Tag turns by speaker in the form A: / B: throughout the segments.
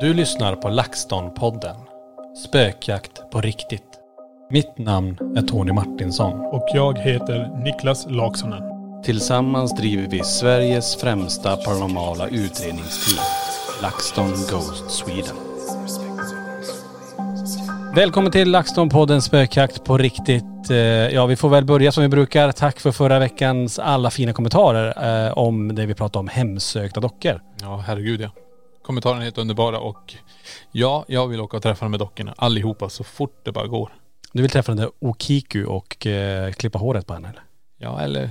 A: Du lyssnar på LaxTon-podden. Spökjakt på riktigt. Mitt namn är Tony Martinsson.
B: Och jag heter Niklas Laksonen.
A: Tillsammans driver vi Sveriges främsta paranormala utredningsteam. LaxTon Ghost Sweden. Välkommen till LaxTon-podden Spökjakt på riktigt. Eh, Ja, vi får väl börja som vi brukar. Tack för förra veckans alla fina kommentarer eh, om det vi pratade om, hemsökta dockor.
B: Ja, herregud ja. Kommentarerna är helt underbara och ja, jag vill åka och träffa de med dockorna. Allihopa så fort det bara går.
A: Du vill träffa den där Okiku och eh, klippa håret på henne eller?
B: Ja, eller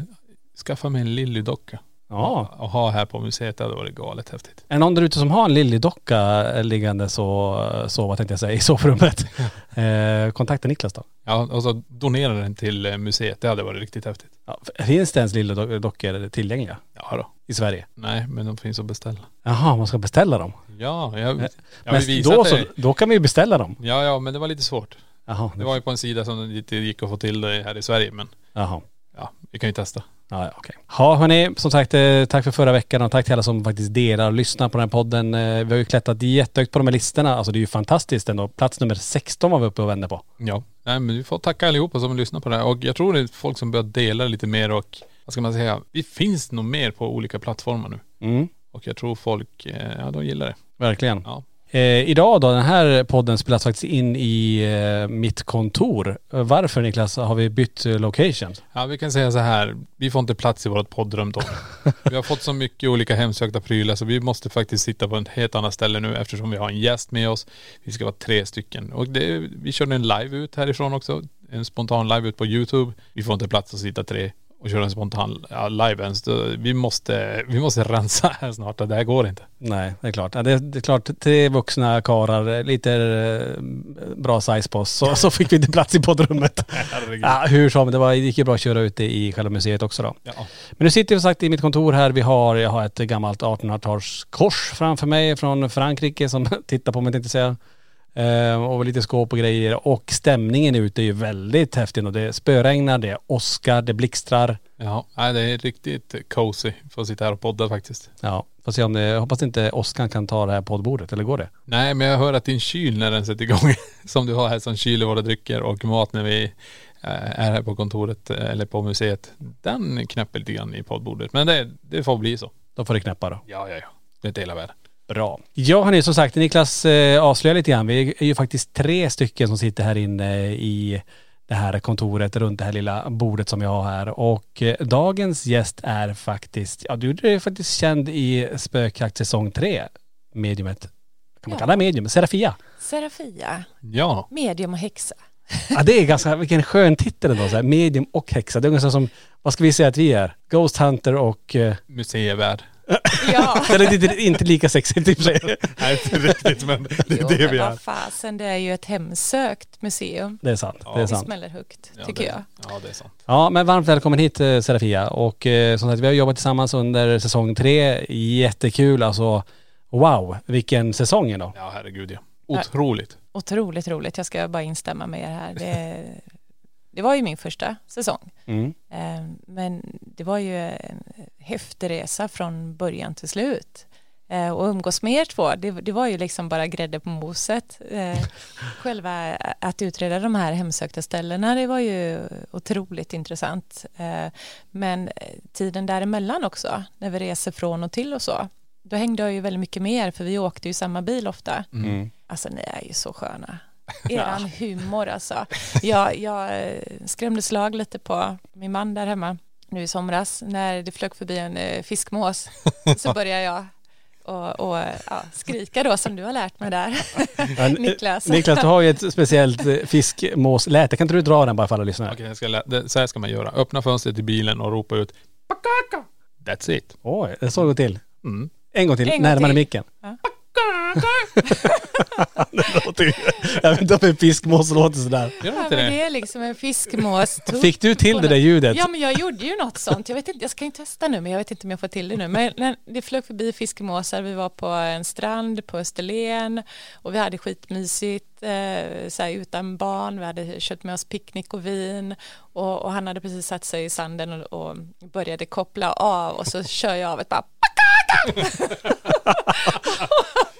B: skaffa mig en Lilly-docka.
A: Ja.
B: Och ha här på museet, det hade varit galet häftigt.
A: Är det någon där ute som har en Lilly-docka liggande så, så vad tänkte jag säga, i sovrummet? eh, kontakta Niklas då.
B: Ja, och så donera den till eh, museet. Det hade varit riktigt häftigt.
A: Ja, finns det ens Lilly-dockor tillgängliga
B: Ja då.
A: i Sverige?
B: Nej, men de finns att beställa.
A: Jaha, man ska beställa dem?
B: Ja, jag, jag
A: Men
B: vill visa
A: då,
B: att
A: så,
B: det,
A: då kan vi ju beställa dem.
B: Ja, ja, men det var lite svårt.
A: Jaha.
B: Det var ju på en sida som det inte gick att få till det här i Sverige, men
A: Jaha.
B: ja, vi kan ju testa.
A: Ja, ja, okej. Ja, hörni, som sagt, eh, tack för förra veckan och tack till alla som faktiskt delar och lyssnar på den här podden. Eh, Vi har ju klättrat jättehögt på de här listorna. Alltså det är ju fantastiskt ändå. Plats nummer 16 var vi uppe och vände på.
B: Ja, nej men vi får tacka allihopa som lyssnar på det här och jag tror det är folk som börjar dela lite mer och vad ska man säga, vi finns nog mer på olika plattformar nu.
A: Mm,
B: Och jag tror folk, eh, ja de gillar det.
A: verkligen.
B: Ja.
A: Eh, idag då, den här podden spelas faktiskt in i eh, mitt kontor. Varför Niklas har vi bytt eh, location?
B: Ja vi kan säga så här, vi får inte plats i vårt poddrum då. vi har fått så mycket olika hemsökta prylar så vi måste faktiskt sitta på ett helt annat ställe nu eftersom vi har en gäst med oss. Vi ska vara tre stycken. Och det, vi körde en live ut härifrån också. En spontan live ut på YouTube. Vi får inte plats att sitta tre och köra en spontan live ens. Vi måste, vi måste rensa här snart. Det här går inte.
A: Nej, det är klart. Det, det är klart, tre vuxna karlar, lite eh, bra size på oss. Så, så fick vi inte plats i poddrummet. ja, hur som, det, var, det gick ju bra att köra ute i själva museet också då.
B: Ja.
A: Men nu sitter vi som sagt i mitt kontor här. Vi har, jag har ett gammalt 1800-talskors framför mig från Frankrike som tittar på mig tänkte säga. Eh, och lite skåp och grejer. Och stämningen ute är ju väldigt häftig. Och det spöregnar, det åskar, det blixtrar.
B: Ja, nej, det är riktigt cozy för att sitta här och podda faktiskt.
A: Ja, får se om det, jag hoppas inte åskan kan ta det här poddbordet, eller går det?
B: Nej men jag hör att din kyl när den sätter igång, som du har här som kyler våra drycker och mat när vi eh, är här på kontoret eh, eller på museet, den knäpper lite grann i poddbordet. Men det, det får bli så.
A: Då får det knäppa då.
B: Ja, ja, ja. Det är inte hela världen.
A: Bra. Ja hörni, som sagt, Niklas eh, avslöjar lite grann. Vi är ju faktiskt tre stycken som sitter här inne i det här kontoret runt det här lilla bordet som jag har här. Och eh, dagens gäst är faktiskt, ja du är faktiskt känd i Spökjakt säsong 3, mediumet. Kan man
C: Ja.
A: kalla det medium? Serafia.
C: Serafia,
B: Ja,
C: medium och häxa.
A: Ja det är ganska, vilken skön titel ändå så här. Medium och häxa. Det är ungefär som, vad ska vi säga att vi är? Ghost Hunter och, eh,
B: museivärld.
C: Ja.
A: Det är inte, lika sexigt i och för sig.
B: Nej, inte riktigt men det
C: Jo,
B: är det
C: men
B: vi är.
C: fasen, det är ju ett hemsökt museum.
A: Det är sant. Det är
C: Det
A: sant.
C: smäller högt,
B: Ja,
C: tycker
B: det,
C: jag.
B: Ja, det är sant.
A: Ja men varmt välkommen hit eh, Serafia och eh, som sagt vi har jobbat tillsammans under säsong tre. Jättekul alltså. Wow, vilken säsong ändå.
B: Ja, herregud ja. Otroligt.
C: Otroligt roligt, jag ska bara instämma med er här. Det, det var ju min första säsong.
A: Mm.
C: Eh, Men det var ju en häftig resa från början till slut. Eh, Och umgås med er två, det, det var ju liksom bara grädde på moset. Eh, Själva att utreda de här hemsökta ställena, det var ju otroligt intressant. Men eh, tiden däremellan också, när vi reser från och till och så, då hängde jag ju väldigt mycket med er, för vi åkte ju samma bil ofta.
A: Mm.
C: Alltså ni är ju så sköna. Eran humor alltså. Jag, jag eh, skrämde slag lite på min man där hemma nu i somras när det flög förbi en eh, fiskmås. Så började jag och, och ja, skrika då som du har lärt mig där.
A: Ja,
C: Niklas.
A: Niklas du har ju ett speciellt eh, fiskmåsläte. Kan inte du dra den bara för alla lyssnare?
B: Okej, jag ska det, så här ska man göra. Öppna fönstret i bilen och ropa ut Pakaka! That's it.
A: Oj, det så går till.
B: Mm.
A: En gång till,
C: En gång
A: närmare
C: till.
A: micken.
C: Ja.
A: Det låter ju... Jag vet inte om en fiskmås låter sådär.
B: Gör
C: Ja,
B: inte
C: men
B: det?
C: det är liksom en fiskmås.
A: Fick du till det där ljudet?
C: Ja men jag gjorde ju något sånt. Jag vet inte, jag ska inte testa nu men jag vet inte om jag får till det nu. Men när det flög förbi fiskemåsar, vi var på en strand på Österlen och vi hade skitmysigt eh, så här, utan barn. Vi hade köpt med oss picknick och vin och, och han hade precis satt sig i sanden och, och började koppla av och så kör jag av ett bara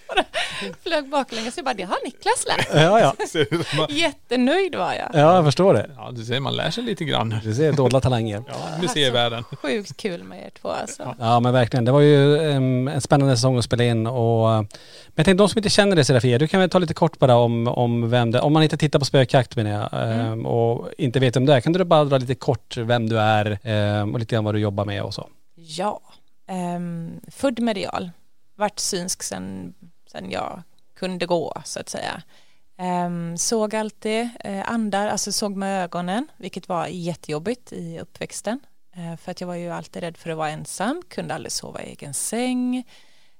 C: flög baklänges. Jag bara, det har Niklas lärt.
A: Ja, ja.
B: Ser
C: Jättenöjd var jag.
A: Ja, jag förstår det.
B: Ja, du ser, man lär sig lite grann.
A: Du ser dolda talanger.
B: Ja, museivärlden.
C: Sjukt kul med er två alltså.
A: Ja men verkligen. Det var ju em, en spännande säsong att spela in och men jag tänkte de som inte känner dig Serafia, du kan väl ta lite kort bara om, om vem det, om man inte tittar på spökjakt menar jag em, och inte vet vem du är, kan du bara dra lite kort vem du är em, och lite grann vad du jobbar med och så?
C: Ja, um, född medial, vart synsk sen, sen jag kunde gå så att säga. Um, såg alltid uh, andar, alltså såg med ögonen, vilket var jättejobbigt i uppväxten. Uh, för att jag var ju alltid rädd för att vara ensam, kunde aldrig sova i egen säng.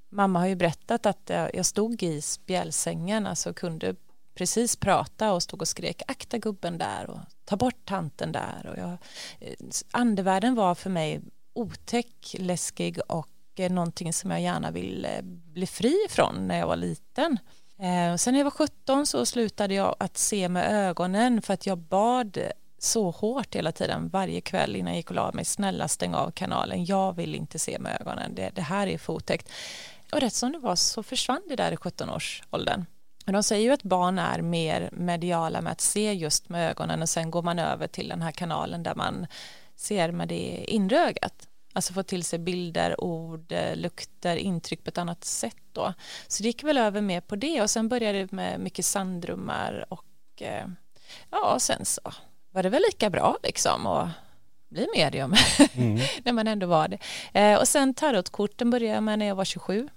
C: Mamma har ju berättat att uh, jag stod i spjälsängen, alltså kunde precis prata och stod och skrek akta gubben där och ta bort tanten där. Och jag, eh, andevärlden var för mig otäck, läskig och eh, någonting som jag gärna ville eh, bli fri ifrån när jag var liten. Eh, sen när jag var 17 så slutade jag att se med ögonen för att jag bad så hårt hela tiden varje kväll innan jag gick och la mig snälla stäng av kanalen jag vill inte se med ögonen det, det här är för otäckt och rätt som det var så försvann det där i 17-årsåldern men de säger ju att barn är mer mediala med att se just med ögonen och sen går man över till den här kanalen där man ser med det inre ögat alltså få till sig bilder, ord, eh, lukter, intryck på ett annat sätt då. Så det gick väl över mer på det och sen började det med mycket sanddrömmar och eh, ja, sen så var det väl lika bra liksom att bli medium
A: Mm.
C: när man ändå var det. Eh, och sen tarotkorten började jag med när jag var 27.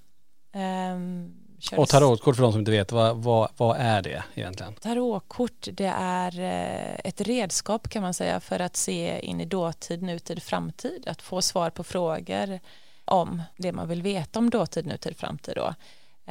C: Ehm, körde
A: Och tarotkort för de som inte vet, vad, vad, vad är det egentligen?
C: Tarotkort det är eh, ett redskap kan man säga för att se in i dåtid, nutid, framtid. Att få svar på frågor om det man vill veta om dåtid, nutid, framtid. Då.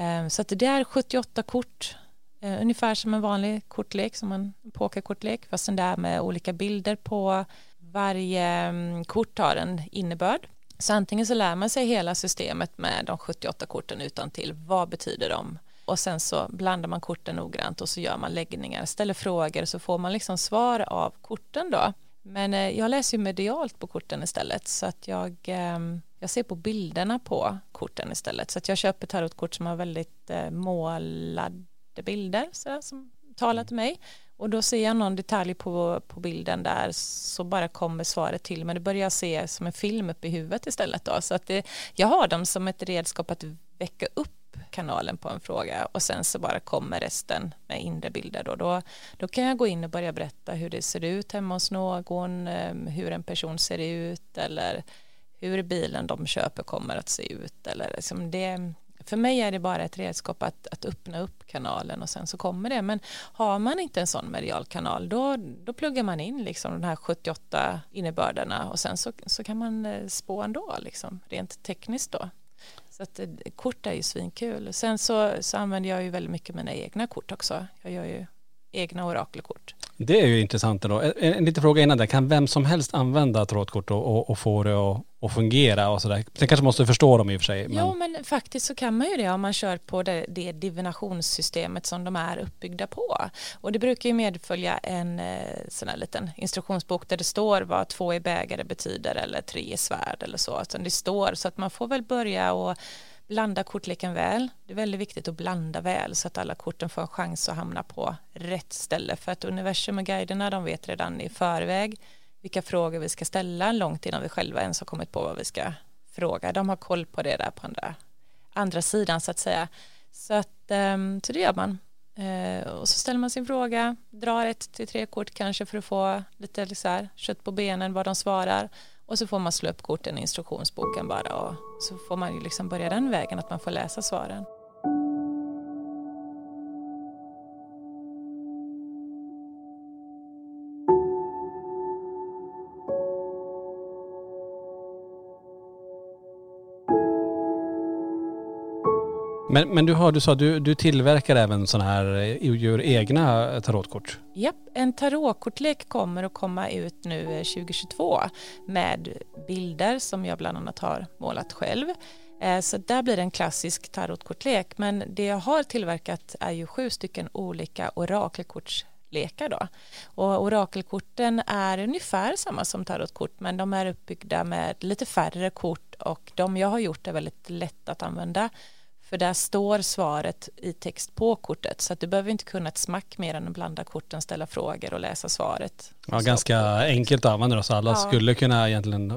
C: Eh, Så att det är 78 kort, eh, ungefär som en vanlig kortlek, som en pokerkortlek, fast den där med olika bilder på. Varje mm, kort har en innebörd. Så antingen så lär man sig hela systemet med de 78 korten utan till. Vad betyder de? Och sen så blandar man korten noggrant och så gör man läggningar, ställer frågor så får man liksom svar av korten då. Men eh, jag läser ju medialt på korten istället så att jag, ehm, jag ser på bilderna på korten istället. Så att jag köper tarotkort som har väldigt eh, målade bilder så där, som talar till mig. Och då ser jag någon detalj på, på bilden där så bara kommer svaret till men det börjar jag se som en film upp i huvudet istället då. Så att det, jag har dem som ett redskap att väcka upp kanalen på en fråga och sen så bara kommer resten med inre bilder då. Då, då kan jag gå in och börja berätta hur det ser ut hemma hos någon, eh, hur en person ser ut eller hur bilen de köper kommer att se ut eller liksom det för mig är det bara ett redskap att, att öppna upp kanalen och sen så kommer det. Men har man inte en sån medial kanal då, då pluggar man in liksom de här 78 innebörderna och sen så, så kan man eh, spå ändå liksom, rent tekniskt då. Så att eh, kort är ju svinkul. Sen så, så använder jag ju väldigt mycket mina egna kort också. Jag gör ju egna orakelkort.
A: Det är ju intressant då. En, en liten fråga innan där. Kan vem som helst använda trådkort och, och, och få det att, att fungera och sådär? Sen kanske måste förstå dem i och för sig. Men...
C: Jo men faktiskt så kan man ju det om man kör på det, det divinationssystemet som de är uppbyggda på. Och det brukar ju medfölja en eh, sån här liten instruktionsbok där det står vad två i bägare betyder eller tre i svärd eller så. Så det står så att man får väl börja och blanda kortleken väl. Det är väldigt viktigt att blanda väl så att alla korten får en chans att hamna på rätt ställe för att universum och guiderna de vet redan i förväg vilka frågor vi ska ställa långt innan vi själva ens har kommit på vad vi ska fråga. De har koll på det där på andra, andra sidan så att säga. Så, att, ehm, så det gör man. Eh, och så ställer man sin fråga, drar ett till tre kort kanske för att få lite så här, kött på benen vad de svarar och så får man slå upp korten i instruktionsboken bara och så får man ju liksom börja den vägen att man får läsa svaren.
A: Men, men du, har, du sa du, du tillverkar även sådana här, eh, gör egna eh, tarotkort?
C: Japp, en tarotkortlek kommer att komma ut nu eh, 2022 med bilder som jag bland annat har målat själv. Så där blir det en klassisk tarotkortlek men det jag har tillverkat är ju sju stycken olika orakelkortslekar då. Och orakelkorten är ungefär samma som tarotkort men de är uppbyggda med lite färre kort och de jag har gjort är väldigt lätta att använda. För där står svaret i text på kortet så att du behöver inte kunna ett smack mer än att blanda korten, ställa frågor och läsa svaret.
A: Ja, ganska enkelt att använda så alla ja. skulle kunna egentligen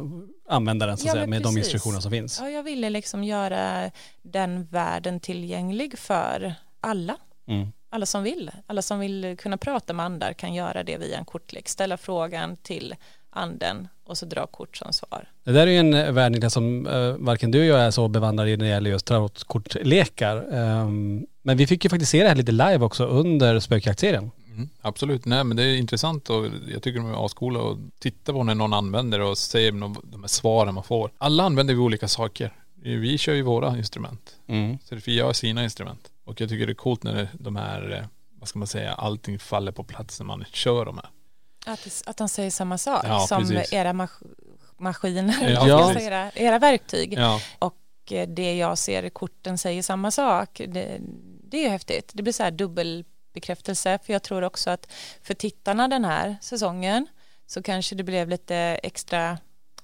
A: använda den så ja, säga, med precis. de instruktioner som finns.
C: Ja, jag ville liksom göra den världen tillgänglig för alla. Mm. Alla som vill. Alla som vill kunna prata med andar kan göra det via en kortlek. Ställa frågan till anden och så dra kort som svar.
A: Det där är ju en värld som uh, varken du och jag är så bevandrade i när det gäller just tarotkortlekar. Um, men vi fick ju faktiskt se det här lite live också under spökjaktserien.
B: Mm, absolut, nej men det är intressant och jag tycker de är ascoola och titta på när någon använder och säger de här svaren man får. Alla använder vi olika saker. Vi kör ju våra instrument. Mm. Serafia har sina instrument. Och jag tycker det är coolt när de här, eh, vad ska man säga, allting faller på plats när man kör de här.
C: Att, att de säger samma sak ja, som
B: precis.
C: era mas maskiner, ja. era, era verktyg. Ja. Och det jag ser i korten säger samma sak. Det, det är häftigt. Det blir så här dubbelbekräftelse. För jag tror också att för tittarna den här säsongen så kanske det blev lite extra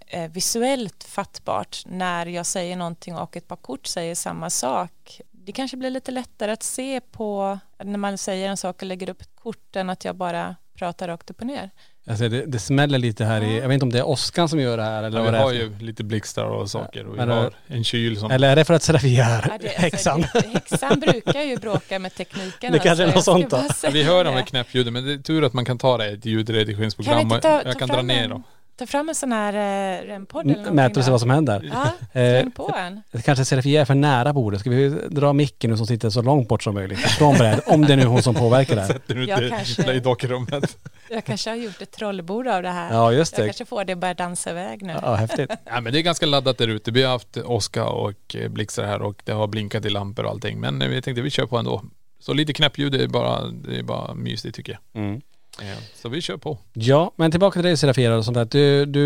C: eh, visuellt fattbart när jag säger någonting och ett par kort säger samma sak. Det kanske blir lite lättare att se på när man säger en sak och lägger upp ett kort än att jag bara prata rakt upp och ner.
A: Alltså det, det smäller lite här i, jag vet inte om det är åskan som gör det här eller
B: ja,
A: vad
B: det är. Vi har ju lite blixtar och saker och vi har en kyl som...
A: Eller är det för att Serafia är ja, det, häxan?
C: Alltså, häxan brukar ju bråka med tekniken.
A: Det kanske alltså, är något sånt
B: då. Ja, vi hör de här knäppljuden men det är tur att man kan ta det i ett ljudredigeringsprogram. Kan ta, jag kan dra ner dem.
C: Ta fram en sån här eh, rempodd eller.
A: Mäter och ser vad som händer.
C: Ja, eh, på en.
A: Kanske Serafia är för nära bordet. Ska vi dra micken nu som sitter så långt bort som möjligt från brädet? Om det är nu hon som påverkar det här.
B: Sätter ut jag kanske, i dockrummet.
C: Jag kanske har gjort ett trollbord av det här.
A: Ja, just det.
C: Jag kanske får det att börja dansa iväg nu.
A: Ja, häftigt.
B: ja, men det är ganska laddat där ute. Vi har haft åska och eh, blixtar här och det har blinkat i lampor och allting. Men vi tänkte vi kör på ändå. Så lite knäppljud, det är bara, det är bara mysigt tycker jag. Mm. Så vi kör på.
A: Ja, men tillbaka till dig Serafia och sånt där. Du, du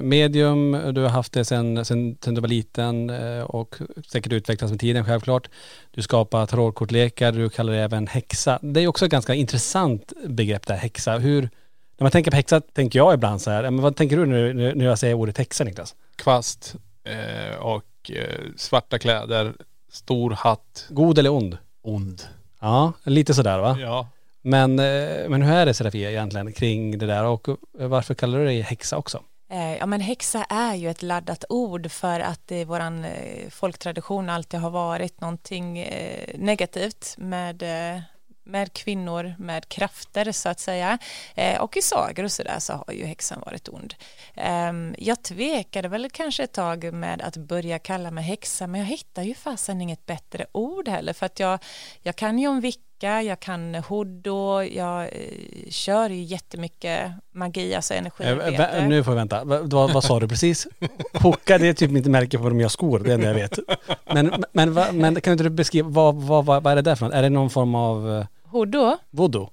A: medium, du har haft det sen, sen, sen du var liten eh, och säkert utvecklats med tiden självklart. Du skapar tarotkortlekar, du kallar det även häxa. Det är också ett ganska intressant begrepp där, häxa. Hur, när man tänker på häxa tänker jag ibland så här, men vad tänker du när, när jag säger ordet häxa Niklas?
B: Kvast eh, och eh, svarta kläder, stor hatt.
A: God eller ond?
B: Ond.
A: Ja, lite sådär va?
B: Ja.
A: Men, eh, men hur är det Serafia egentligen kring det där och varför kallar du dig häxa också?
C: Eh, ja men häxa är ju ett laddat ord för att det i våran eh, folktradition alltid har varit någonting negativt med med kvinnor med krafter så att säga och i sagor och sådär så har ju häxan varit ond. Ehm, jag tvekade väl kanske ett tag med att börja kalla mig häxa men jag hittar ju fasen inget bättre ord heller för att jag, jag kan ju om vilka wicca, jag kan hoodoo, jag eh, kör ju jättemycket magi, alltså
A: Eh,
C: energiarbete.
A: vä- nu får jag vänta. Va- Vad, vad sa du precis? Hoka, det är typ mitt märke på de jag skor, det är det jag vet. Men, men, va- men kan inte du beskriva, vad, vad, vad, är det där för något? Är det någon form av eh,
C: Hoodoo,
A: voodoo?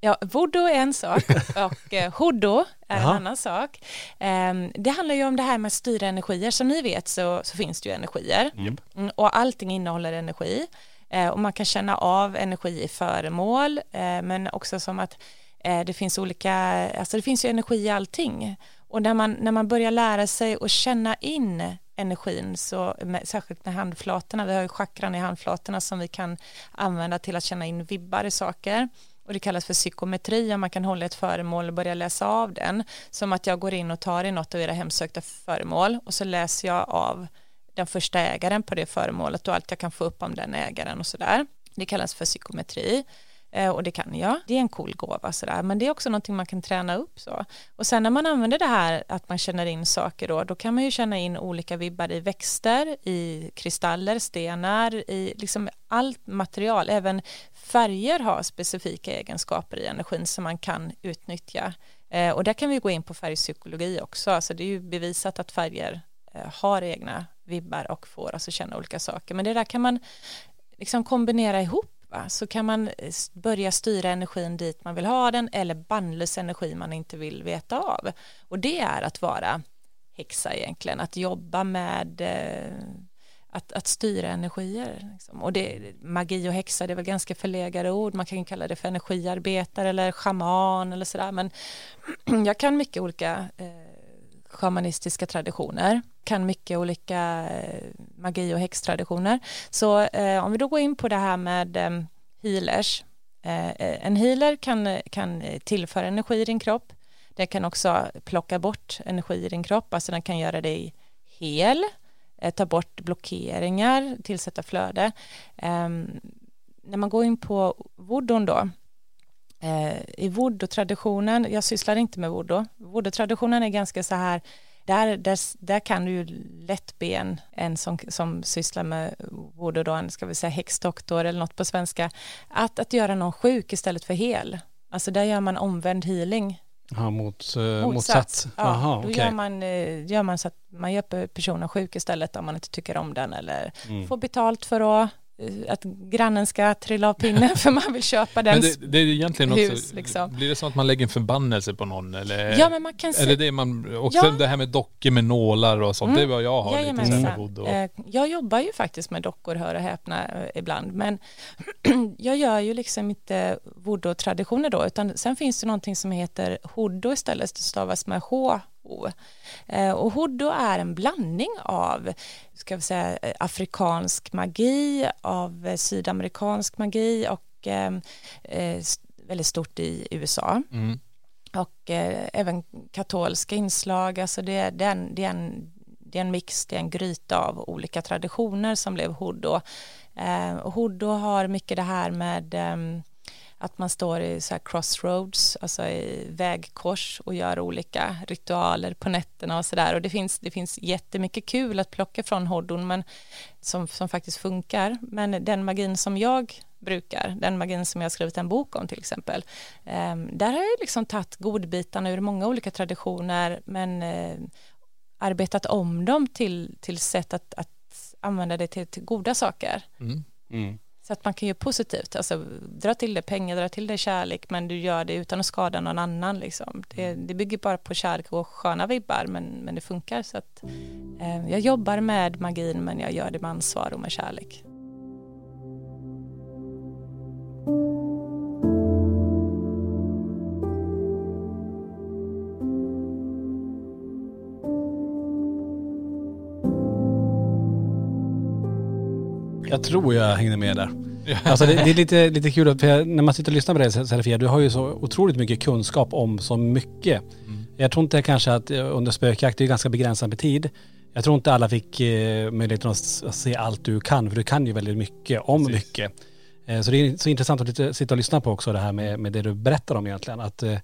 C: Ja, voodoo är en sak och eh, hoodoo är en annan sak. Ehm, det handlar ju om det här med att styra energier. Som ni vet så, så finns det ju energier Mm, och allting innehåller energi. Eh, och man kan känna av energi i föremål eh, men också som att eh, det finns olika, alltså det finns ju energi i allting. Och när man, när man börjar lära sig att känna in energin, så med, särskilt med handflatorna, vi har ju chakran i handflatorna som vi kan använda till att känna in vibbar i saker. Och det kallas för psykometri, om man kan hålla ett föremål och börja läsa av den. Som att jag går in och tar i något av era hemsökta föremål och så läser jag av den första ägaren på det föremålet och allt jag kan få upp om den ägaren och sådär. Det kallas för psykometri eh, och det kan jag. Det är en cool gåva sådär, men det är också någonting man kan träna upp så. Och sen när man använder det här att man känner in saker då, då kan man ju känna in olika vibbar i växter, i kristaller, stenar, i liksom allt material, även färger har specifika egenskaper i energin som man kan utnyttja. Eh, och där kan vi gå in på färgpsykologi också, så det är ju bevisat att färger eh, har egna vibbar och får oss att känna olika saker. Men det där kan man liksom kombinera ihop va? så kan man eh, börja styra energin dit man vill ha den eller bannlös energi man inte vill veta av. Och det är att vara häxa egentligen, att jobba med eh, att, att styra energier. Liksom. Och det, magi och häxa det är väl ganska förlegade ord, man kan ju kalla det för energiarbetare eller schaman eller sådär men jag kan mycket olika eh, shamanistiska traditioner, kan mycket olika eh, magi och häxtraditioner. Så eh, om vi då går in på det här med ehm, eh, healers. Eh, en healer kan, eh, kan eh, tillföra energi i din kropp. Den kan också plocka bort energi i din kropp, alltså den kan göra dig hel, eh, ta bort blockeringar, tillsätta flöde. Ehm, när man går in på voodoo då, eh, i voodoo-traditionen, jag sysslar inte med voodoo, voodoo-traditionen är ganska så här, där, där, där kan du ju lätt be en, en som, som sysslar med voodoo, då, en ska vi säga häxdoktor eller något på svenska, att, att göra någon sjuk istället för hel. Alltså där gör man omvänd healing.
A: Ja, mot, eh, motsats.
C: Ja,
A: Jaha,
C: då
A: okej.
C: gör, man, eh, gör man så att man gör personen sjuk istället om man inte tycker om den eller
A: Mm.
C: får betalt för att, att grannen ska trilla av pinnen för man vill köpa den.
B: Det, det är egentligen också,
C: hus, liksom.
B: blir det så att man lägger en förbannelse på någon eller?
C: Ja men man kan
B: Eller
C: se,
B: det man, och
C: Ja.
B: det här med dockor med nålar och sånt,
C: Mm.
B: det är vad jag har lite så här med
C: Jajamensan.
B: voodoo.
C: Eh, Jag jobbar ju faktiskt med dockor, hör och häpna, eh, ibland. Men jag gör ju liksom inte voodoo-traditioner då, utan sen finns det någonting som heter hoodoo istället, det stavas med H-O. Eh, Och hoodoo är en blandning av, ska vi säga, eh, afrikansk magi, av eh, sydamerikansk magi och eh, eh, väldigt stort i USA
B: Mm.
C: och eh, även katolska inslag. Alltså det, det, är en, det, är en, det är en mix, det är en gryta av olika traditioner som blev hoodoo. Eh, och hoodoo har mycket det här med ehm, att man står i så här crossroads, alltså i vägkors och gör olika ritualer på nätterna och sådär. Och det finns, det finns jättemycket kul att plocka från hoodon men som, som faktiskt funkar. Men den magin som jag brukar, den magin som jag har skrivit en bok om till exempel, Ehm, där har jag liksom tagit godbitarna ur många olika traditioner men eh, arbetat om dem till, till sätt att, att använda det till, till goda saker.
B: Mm.
A: Mm.
C: Så att man kan ju positivt, alltså dra till det pengar, dra till det kärlek men du gör det utan att skada någon annan liksom. Det, det bygger bara på kärlek och sköna vibbar men, men det funkar så att eh, jag jobbar med magin men jag gör det med ansvar och med kärlek.
A: Jag tror jag hängde med där. Alltså det, det är lite, lite kul, jag, när man sitter och lyssnar på dig Serafia, du har ju så otroligt mycket kunskap om så mycket.
B: Mm.
A: Jag tror inte kanske att eh, under spökjakt, det är ganska begränsad med tid. Jag tror inte alla fick eh, möjligheten att att se allt du kan, för du kan ju väldigt mycket om
B: Precis.
A: mycket. Eh, så det är så intressant att lite, sitta och lyssna på också det här med, med det du berättar om egentligen. Att, eh,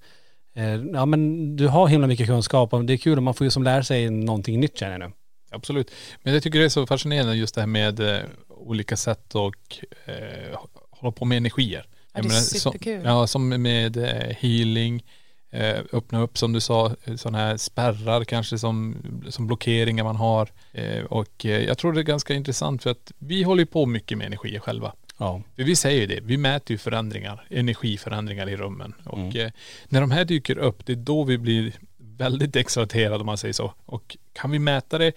A: ja men du har himla mycket kunskap och det är kul och man får ju som lära sig någonting nytt känner jag nu.
B: Absolut. Men jag tycker det är så fascinerande just det här med eh, olika sätt och eh, hålla på med energier.
C: Ja, det är superkul.
B: Som, ja, som med eh, healing, eh, öppna upp som du sa, sådana här spärrar kanske som, som blockeringar man har. Eh, och eh, jag tror det är ganska intressant för att vi håller på mycket med energi själva.
A: Ja.
B: För vi säger det, vi mäter ju förändringar, energiförändringar i rummen. Och
A: Mm.
B: eh, när de här dyker upp, det är då vi blir väldigt exalterade om man säger så. Och kan vi mäta det,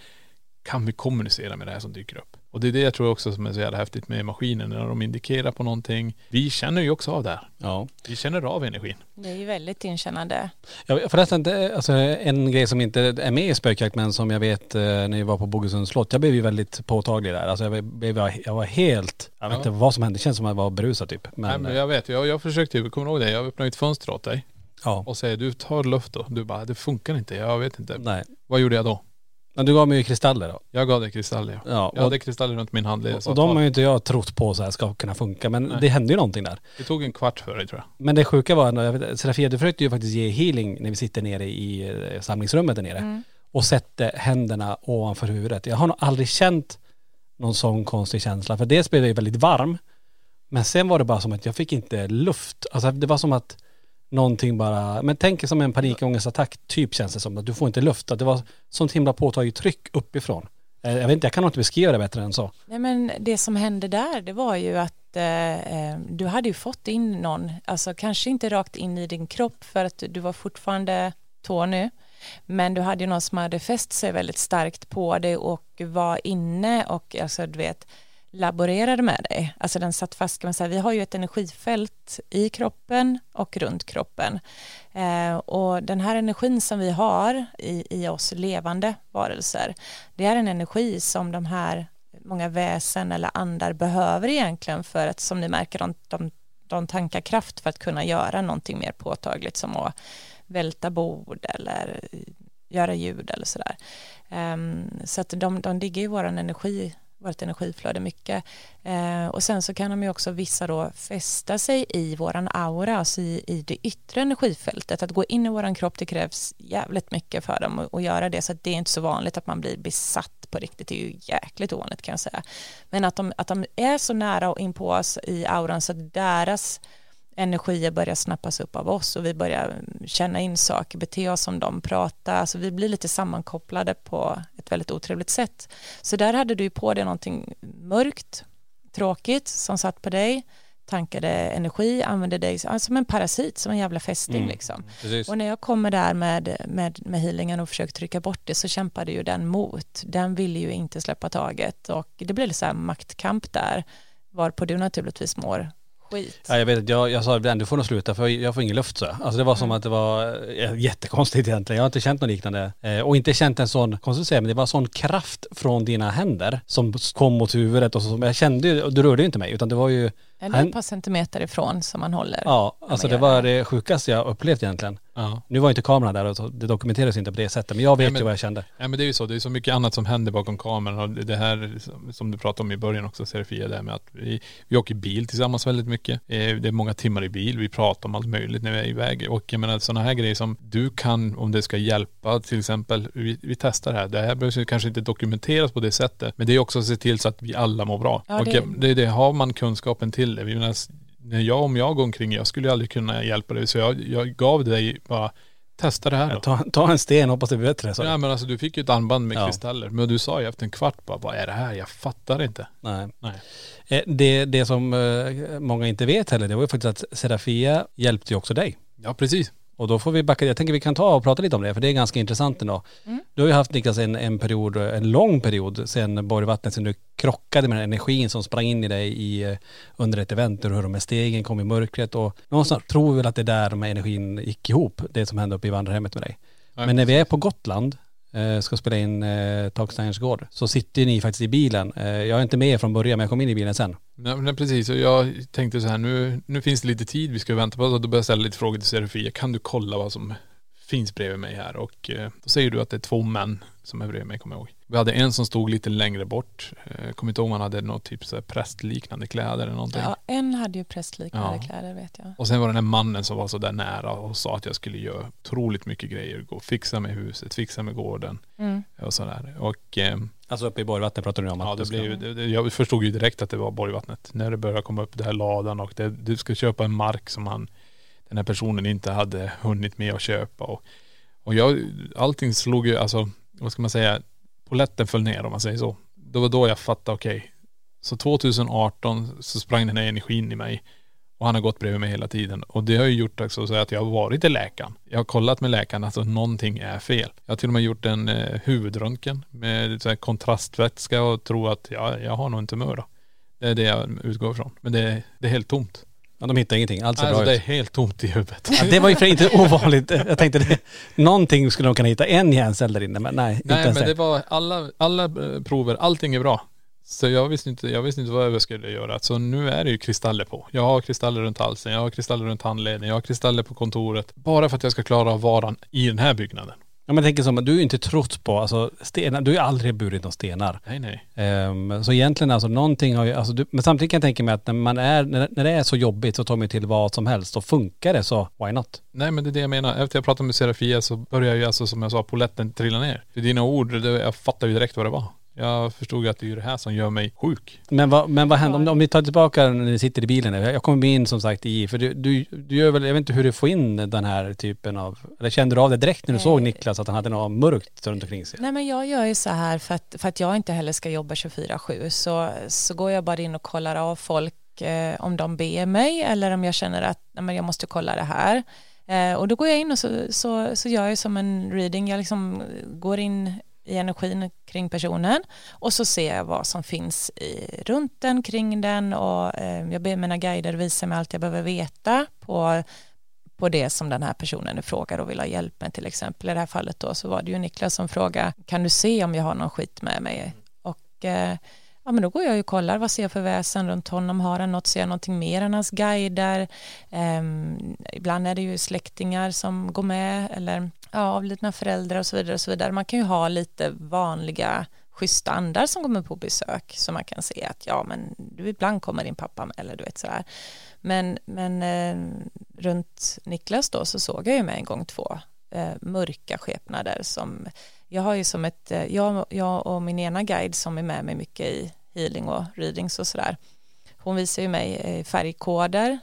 B: kan vi kommunicera med det här som dyker upp. Och det är det jag tror också som är så jävla häftigt med maskinen, när de indikerar på någonting. Vi känner ju också av det här.
A: ja.
B: Vi känner av energin.
C: Det är ju väldigt inkännande.
A: Ja, förresten, det, alltså, en grej som inte är med i spökjakt men som jag vet eh, när vi var på Bogesunds slott, jag blev ju väldigt påtaglig där. Alltså jag, blev, jag var helt, jag vet
B: Ja.
A: inte vad som hände, det känns som att jag var berusad typ. Men,
B: Nej, men jag vet, jag, jag försökte ju, kommer du ihåg det? Jag öppnade ett fönster åt dig
A: ja,
B: och säger du tar luft då. Du bara, det funkar inte, jag vet inte.
A: nej.
B: Vad gjorde jag då?
A: Men du gav mig ju kristaller då.
B: Jag gav dig kristaller. Ja.
A: Ja,
B: Jag
A: och,
B: hade kristaller runt min handled.
A: och de har ju inte jag trott på så här ska kunna funka, men
B: Nej.
A: det hände ju någonting där.
B: Det tog en kvart för dig tror jag.
A: Men det sjuka var, när jag vet- Serafia du försökte ju faktiskt ge healing när vi sitter nere i eh, samlingsrummet där nere.
C: Mm.
A: Och sätter händerna ovanför huvudet. Jag har nog aldrig känt någon sån konstig känsla. För dels blev jag ju väldigt varm. Men sen var det bara som att jag fick inte luft. Alltså det var som att någonting bara, men tänk som en panikångestattack typ känns det som. Att du får inte luft. Att det var sånt himla påtagligt tryck uppifrån. Eh, jag vet inte, jag kan nog inte beskriva det bättre än så.
C: Nej, men det som hände där det var ju att eh, eh du hade ju fått in någon, alltså kanske inte rakt in i din kropp för att du var fortfarande Tony, men du hade ju någon som hade fäst sig väldigt starkt på dig och var inne och alltså du vet laborerade med dig. Alltså den satt fast, kan man säga. Vi har ju ett energifält i kroppen och runt kroppen. Eh, och den här energin som vi har i, i oss levande varelser, det är en energi som de här många väsen eller andar behöver egentligen för att som ni märker de, de, de tankar kraft för att kunna göra någonting mer påtagligt som att välta bord eller göra ljud eller sådär. Um, så att de, de ligger i vår energi vårt energiflöde mycket. Eh, och sen så kan de ju också vissa då fästa sig i våran aura, alltså i, i det yttre energifältet. Att gå in i våran kropp, det krävs jävligt mycket för dem att, att göra det, så att det är inte så vanligt att man blir besatt på riktigt, det är ju jäkligt ovanligt kan jag säga. Men att de, att de är så nära och in på oss i auran så att deras energier börjar snappas upp av oss och vi börjar känna in saker, bete oss som de, prata, alltså vi blir lite sammankopplade på ett väldigt otrevligt sätt. Så där hade du ju på dig någonting mörkt, tråkigt som satt på dig, tankade energi, använde dig alltså som en parasit, som en jävla fästing
A: Mm.
C: liksom.
A: Precis.
C: Och när jag kommer där med, med, med healingen och försöker trycka bort det så kämpade ju den mot. Den ville ju inte släppa taget och det blev lite så här maktkamp där varpå du naturligtvis mår skit.
A: Ja, jag vet inte, jag, jag sa ibland du får nog sluta för jag får ingen luft så. Alltså det var som
C: Mm.
A: att det var eh, jättekonstigt egentligen. Jag har inte känt något liknande. Eh, och inte känt en sån, konstigt att säga, men det var sån kraft från dina händer som kom mot huvudet och så. Jag kände ju, du rörde ju inte mig utan det var ju,
C: Eller ett par centimeter ifrån som man håller.
A: ja, alltså det var
C: det.
A: det sjukaste jag upplevt egentligen.
B: Ja.
A: Nu var inte kameran där och så- det dokumenteras inte på det sättet, men jag vet
B: Nej, men-
A: ju vad jag kände.
B: Ja men det är ju så, det är så mycket annat som händer bakom kameran och det här som- du pratade om i början också Serafia, det här med att vi, vi åker bil tillsammans väldigt mycket. Eh, Det är många timmar i bil, vi pratar om allt möjligt när vi är iväg och jag menar sådana här grejer som du kan om det ska hjälpa till exempel, vi, vi testar det här, det här behövs ju kanske inte dokumenteras på det sättet men det är också att se till så att vi alla mår bra.
C: Ja,
B: och
C: det-
B: det... det har man kunskapen till det, vi menar, när jag, om jag går omkring, jag skulle aldrig kunna hjälpa dig så jag, jag gav dig bara, testa det här då.
A: Ta, ta en sten, hoppas det blir bättre. Så.
B: Ja men alltså du fick ju ett armband med
A: Ja.
B: kristaller. Men du sa ju efter en kvart bara, vad är det här? Jag fattar inte.
A: Nej.
B: Nej.
A: Eh, Det, det som eh, många inte vet heller, det var ju faktiskt att Serafia hjälpte ju också dig.
B: Ja precis.
A: Och då får vi backa, jag tänker vi kan ta och prata lite om det, för det är ganska intressant ändå.
C: Mm.
A: Du har ju haft Niklas en, en period, en lång period sen Borgvattnet, sen du krockade med den energin som sprang in i dig i, eh, under ett event, du hörde de här stegen, kom i mörkret och någonstans tror vi väl att det är där de här energin gick ihop, det som hände uppe i vandrarhemmet med dig.
B: Ja,
A: Men när vi är på Gotland, Eh, ska spela in eh, Taksteiners gård, så sitter ni faktiskt i bilen. Eh, jag är inte med från början, men jag kom in i bilen sen.
B: Nej, men precis. Och jag tänkte så här, nu, nu finns det lite tid, vi ska vänta på så Då började jag ställa lite frågor till Serafia. Kan du kolla vad som finns bredvid mig här och eh, då säger du att det är två män som är bredvid mig, kommer jag ihåg. Vi hade en som stod lite längre bort. Eh, kommer inte ihåg om han hade något typ så här prästliknande kläder eller någonting.
C: Ja, en hade ju prästliknande
B: Ja.
C: kläder vet jag.
B: Och sen var det den här mannen som var så där nära och sa att jag skulle göra otroligt mycket grejer. Gå och fixa med huset, fixa med gården
C: Mm.
B: och sådär. Och eh,
A: Alltså uppe i Borgvattnet pratar du om att
B: ja, det
A: ska...
B: blev, det, jag förstod ju direkt att det var Borgvattnet. När det började komma upp det här ladan och det, du ska köpa en mark som han, den här personen inte hade hunnit med att köpa. Och, och jag, allting slog ju, alltså, vad ska man säga, poletten föll ner om man säger så. Det var då jag fattade, okej, så 2018 så sprang den här energin i mig och han har gått bredvid mig hela tiden. Och det har ju gjort också så att jag har varit till läkaren. Jag har kollat med läkaren, alltså någonting är fel. Jag har till och med gjort en eh, huvudröntgen med så här kontrastvätska och tror att ja, jag har nog en tumör då. Det är det jag utgår ifrån. Men det, är- det är helt tomt.
A: Ja, de hittar ingenting, allt ser
B: Alltså
A: bra
B: det är
A: ut.
B: helt tomt i huvudet.
A: Ja, det var ju för inte ovanligt. Jag tänkte det, någonting skulle de kunna hitta, en hjärncell där inne, men nej, inte
B: Nej
A: ens
B: men det
A: det.
B: var alla, alla eh, prover, allting är bra. Så jag visste inte, jag visste inte vad jag skulle göra. Så nu är det ju kristaller på. Jag har kristaller runt halsen, jag har kristaller runt handleden, jag har kristaller på kontoret. Bara för att jag ska klara av varan i den här byggnaden.
A: Ja, men jag tänker som, du är ju inte trott på, alltså stenar, du har ju aldrig burit några stenar.
B: Nej nej.
A: Ehm, så egentligen alltså någonting har ju, alltså du, men samtidigt kan jag tänka mig att när man är, när, när det är så jobbigt så tar man till vad som helst och funkar det så why not?
B: Nej men det är det jag menar. Efter jag pratade med Serafia så började ju alltså som jag sa, poletten trilla ner. För dina ord, det, jag fattade ju direkt vad det var. Jag förstod ju att det är ju det här som gör mig sjuk.
A: Men vad, men vad händer, om, om vi tar tillbaka när ni sitter i bilen, jag kommer in som sagt i, för du, du, du gör väl, jag vet inte hur du får in den här typen av, eller kände du av det direkt när du såg
C: Eh.
A: Niklas att han hade något mörkt runt omkring sig?
C: Nej men jag gör ju så här för att, för att jag inte heller ska jobba 24-7 så, så går jag bara in och kollar av folk eh, om de ber mig eller om jag känner att nej, men jag måste kolla det här. Eh, och då går jag in och så, så, så gör jag som en reading, jag liksom går in i energin kring personen och så ser jag vad som finns i, runt den, kring den och eh, jag ber mina guider visa mig allt jag behöver veta på på det som den här personen frågar och vill ha hjälp med till exempel. I det här fallet då så var det ju Niklas som frågade kan du se om jag har någon skit med mig? Och eh, ja men då går jag och kollar vad ser jag för väsen runt honom, har han något, ser jag någonting mer än hans guider? Ehm, ibland är det ju släktingar som går med eller avlidna föräldrar och så vidare och så vidare. Man kan ju ha lite vanliga schyssta andar som kommer på besök så man kan se att ja men du ibland kommer din pappa med eller du vet sådär. Men, men eh, runt Niklas då så såg jag ju med en gång två eh, mörka skepnader som jag har ju som ett, eh, jag, jag och min ena guide som är med mig mycket i healing och readings och sådär. Hon visar ju mig eh, färgkoder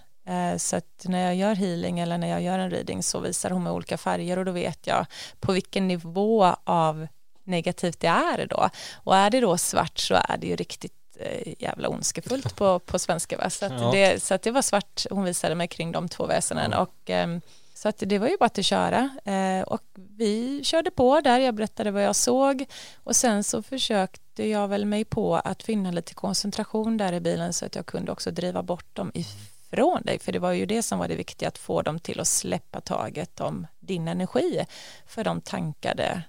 C: så att när jag gör healing eller när jag gör en reading så visar hon mig olika färger och då vet jag på vilken nivå av negativt det är då. Och är det då svart så är det ju riktigt eh, jävla ondskefullt på, på svenska. Va? Så, att
B: Ja.
C: det, så att det var svart hon visade mig kring de två väsenen. Och, ehm, så att det var ju bara att köra. Eh, och vi körde på där, jag berättade vad jag såg. Och sen så försökte jag väl mig på att finna lite koncentration där i bilen så att jag kunde också driva bort dem ifrån dig. För det var ju det som var det viktiga, att få dem till att släppa taget om din energi. För de tankade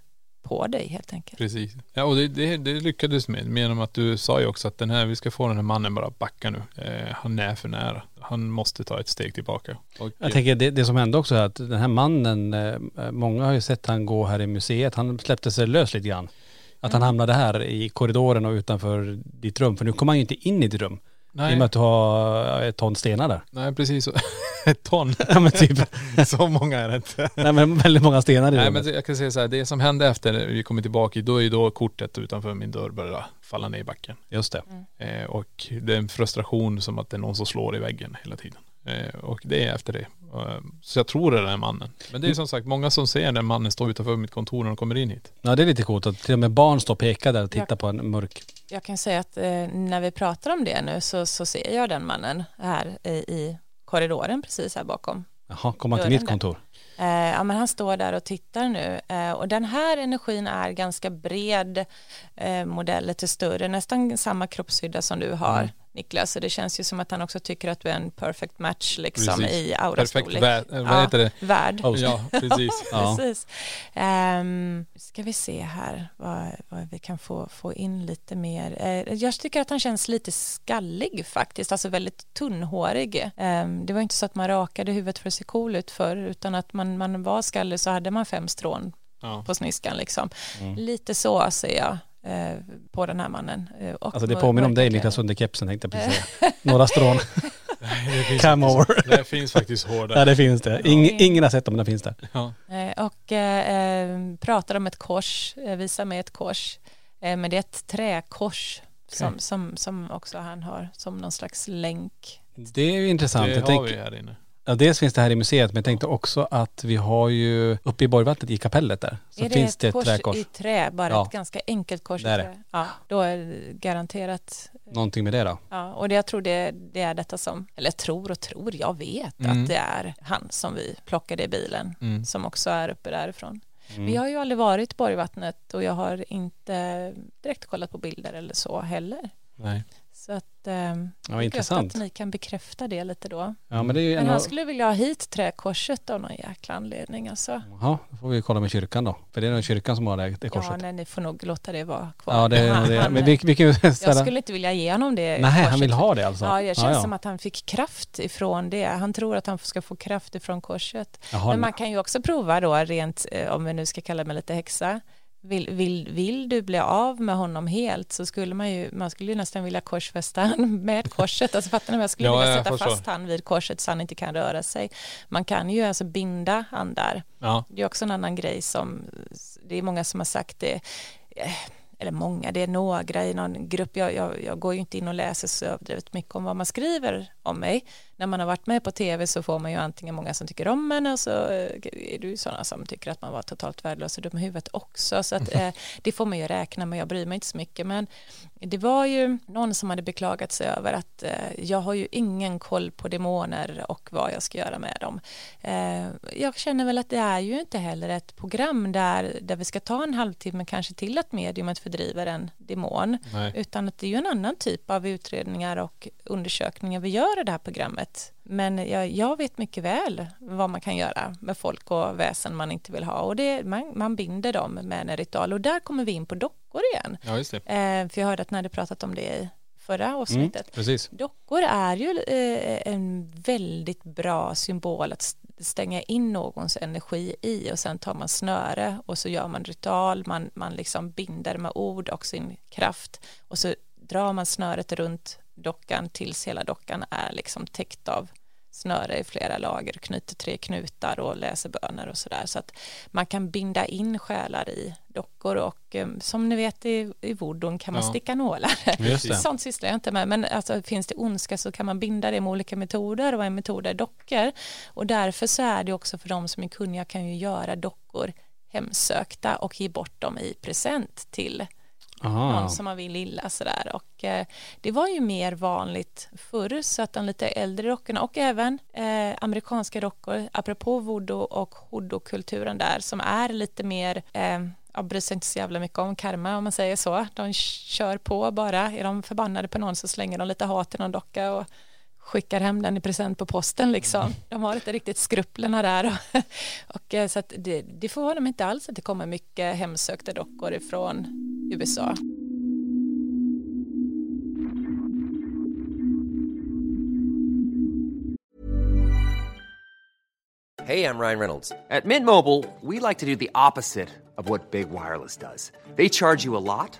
C: på dig helt enkelt.
B: Precis. Ja och det, det, det lyckades med. Genom att du sa ju också att den här, vi ska få den här mannen bara backa nu. Eh, han är för nära. Han måste ta ett steg tillbaka. Och,
A: Jag tänker det, det som hände också är att den här mannen, eh, många har ju sett han gå här i museet, han släppte sig lös lite grann. Att han hamnade här i korridoren och utanför ditt rum, för nu kommer han ju inte in i ditt rum. I och med
B: nej,
A: att du har ett ton stenar där.
B: nej precis. så. Ett ton.
A: Ja men typ,
B: så många är det inte.
A: nej men väldigt många stenar i
B: Nej
A: rummet.
B: men jag kan säga så här, det som hände efter vi kommer tillbaka, då är ju då kortet utanför min dörr började falla ner i backen.
A: Just det.
B: Eh, och det är en frustration som att det är någon som slår i väggen hela tiden. Eh, och det är efter det. Eh, så jag tror det är den mannen. Men det är som sagt många som ser den mannen stå utanför mitt kontor när de kommer in hit.
A: Ja det är lite coolt att till och med barn står och pekar där och tittar
C: Ja.
A: på en mörk.
C: Jag kan säga att eh, när vi pratar om det nu så, så ser jag den mannen här i, i korridoren precis här bakom.
A: Jaha, kommer han till mitt kontor?
C: Eh, ja, men han står där och tittar nu eh, och den här energin är ganska bred eh, modell, lite större, nästan samma kroppshydda som du har. Niklas. Så det känns ju som att han också tycker att du är en perfect match liksom
B: Precis.
C: i
B: Perfekt
C: aurastorlek.
B: vä- eh, vad heter det?
C: Värd.
A: Host.
B: Ja, precis.
A: Ja.
C: Precis. Um, ska vi se här vad, vad vi kan få, få in lite mer. Eh, jag tycker att han känns lite skallig faktiskt, alltså väldigt tunnhårig. Ehm, det var inte så att man rakade huvudet för att se cool ut förr, utan att man, man var skallig så hade man fem strån
B: Ja.
C: på sniskan liksom.
A: Mm.
C: Lite så ser jag på den här mannen. Eh, och
A: Alltså det påminner om dig Niklas under kepsen tänkte jag precis säga. Några strån.
B: Det finns,
A: Come over.
B: det finns faktiskt hår
A: Ja
B: där.
A: det finns det. Ing, ingen har sett dem men det finns där.
B: Ja.
C: Eh, och eh, eh, pratar om ett kors, eh, visar mig ett kors. Eh, men det är ett träkors som,
A: Okej.
C: som, som också han har som någon slags länk.
A: Det är ju intressant.
B: Det
A: jag
B: har vi här inne.
A: Ja, dels finns det här i museet men jag tänkte också att vi har ju uppe i Borgvattnet i kapellet där. Så
C: är det
A: finns
C: ett
A: det ett
C: kors
A: träkors.
C: i trä, bara
A: Ja.
C: ett ganska enkelt kors i trä? Ja, då är det garanterat
A: Någonting med det då?
C: Ja, och det, jag tror det, det är detta som, eller tror och tror, jag vet
B: Mm.
C: att det är han som vi plockade i bilen,
B: Mm.
C: som också är uppe därifrån.
A: Mm.
C: Vi har ju aldrig varit i Borgvattnet och jag har inte direkt kollat på bilder eller så heller.
B: Nej.
C: Så att, ehm,
A: Ja, intressant.
C: att ni kan bekräfta det lite då.
A: Ja men det är ju
C: Men
A: en
C: han skulle vilja ha hit träkorset av någon jäkla anledning alltså.
A: Ja, då får vi kolla med kyrkan då. För det är nog kyrkan som har det, det
C: Ja,
A: korset.
C: nej, ni får nog låta det vara kvar.
A: Ja, det
C: Han-
A: det.
C: han-
A: Men vi, vi kan ju
C: jag
A: ställa...
C: skulle inte vilja ge honom det
A: Nej, han
C: korset.
A: vill ha det alltså?
C: Ja, det känns
A: ja.
C: som att han fick kraft ifrån det. Han tror att han ska få kraft ifrån korset.
A: Jaha,
C: Men man kan ju också prova då rent, eh, om vi nu ska kalla mig lite häxa, vill, vill, vill du bli av med honom helt så skulle man ju, man skulle ju nästan vilja korsfästa han med korset. Alltså fattar ni? vad? Jag skulle
B: Ja,
C: vilja sätta fast han vid korset så han inte kan röra sig. Man kan ju alltså binda han där.
B: Ja.
C: Det är också en annan grej som, det är många som har sagt det, eh, eller många, det är några i någon grupp, jag, jag, jag går ju inte in och läser så överdrivet mycket om vad man skriver om mig. När man har varit med på tv så får man ju antingen många som tycker om en och så eh, är det ju sådana som tycker att man var totalt värdelös och dum i huvudet också. Så att, eh, det får man ju räkna med, jag bryr mig inte så mycket. Men det var ju någon som hade beklagat sig över att eh, jag har ju ingen koll på demoner och vad jag ska göra med dem. Eh, jag känner väl att det är ju inte heller ett program där, där vi ska ta en halvtimme kanske till att mediumet fördriver en demon
B: Nej.
C: utan att det är ju en annan typ av utredningar och undersökningar vi gör i det här programmet. Men jag, jag vet mycket väl vad man kan göra med folk och väsen man inte vill ha och det, man, man binder dem med en ritual och där kommer vi in på dockor igen.
B: Ja.
C: Eh, för jag hörde att ni hade pratat om det i förra
A: mm,
C: avsnittet.
A: precis.
C: Dockor är ju eh, en väldigt bra symbol att st- stänga in någons energi i och sen tar man snöre och så gör man ritual, man, man liksom binder med ord och sin kraft och så drar man snöret runt dockan tills hela dockan är liksom täckt av snöre i flera lager, knyter tre knutar och läser böner och sådär så att man kan binda in själar i dockor och eh, som ni vet i, i voodoo kan man
B: Ja.
C: sticka nålar. Sånt sysslar jag inte med, men alltså, finns det ondska så kan man binda det med olika metoder och en metod är dockor. Och därför så är det också för de som är kunniga kan ju göra dockor hemsökta och ge bort dem i present till
A: Aha.
C: någon som man vill illa sådär. Och eh, det var ju mer vanligt förr så att de lite äldre rockorna och även eh, amerikanska rockor apropå voodoo och hoodoo-kulturen där som är lite mer eh, jag bryr sig inte så jävla mycket om karma om man säger så. De kör på bara. Är de förbannade på någon så slänger de lite hat i någon docka och skickar hem den i present på posten liksom. De har inte riktigt skruplerna där. Och, och, eh, så att det, det får de inte alls att det kommer mycket hemsökta dockor ifrån USA.
D: Hey, I'm Ryan Reynolds. At Mint Mobile, we like to do the opposite of what Big Wireless does. They charge you a lot,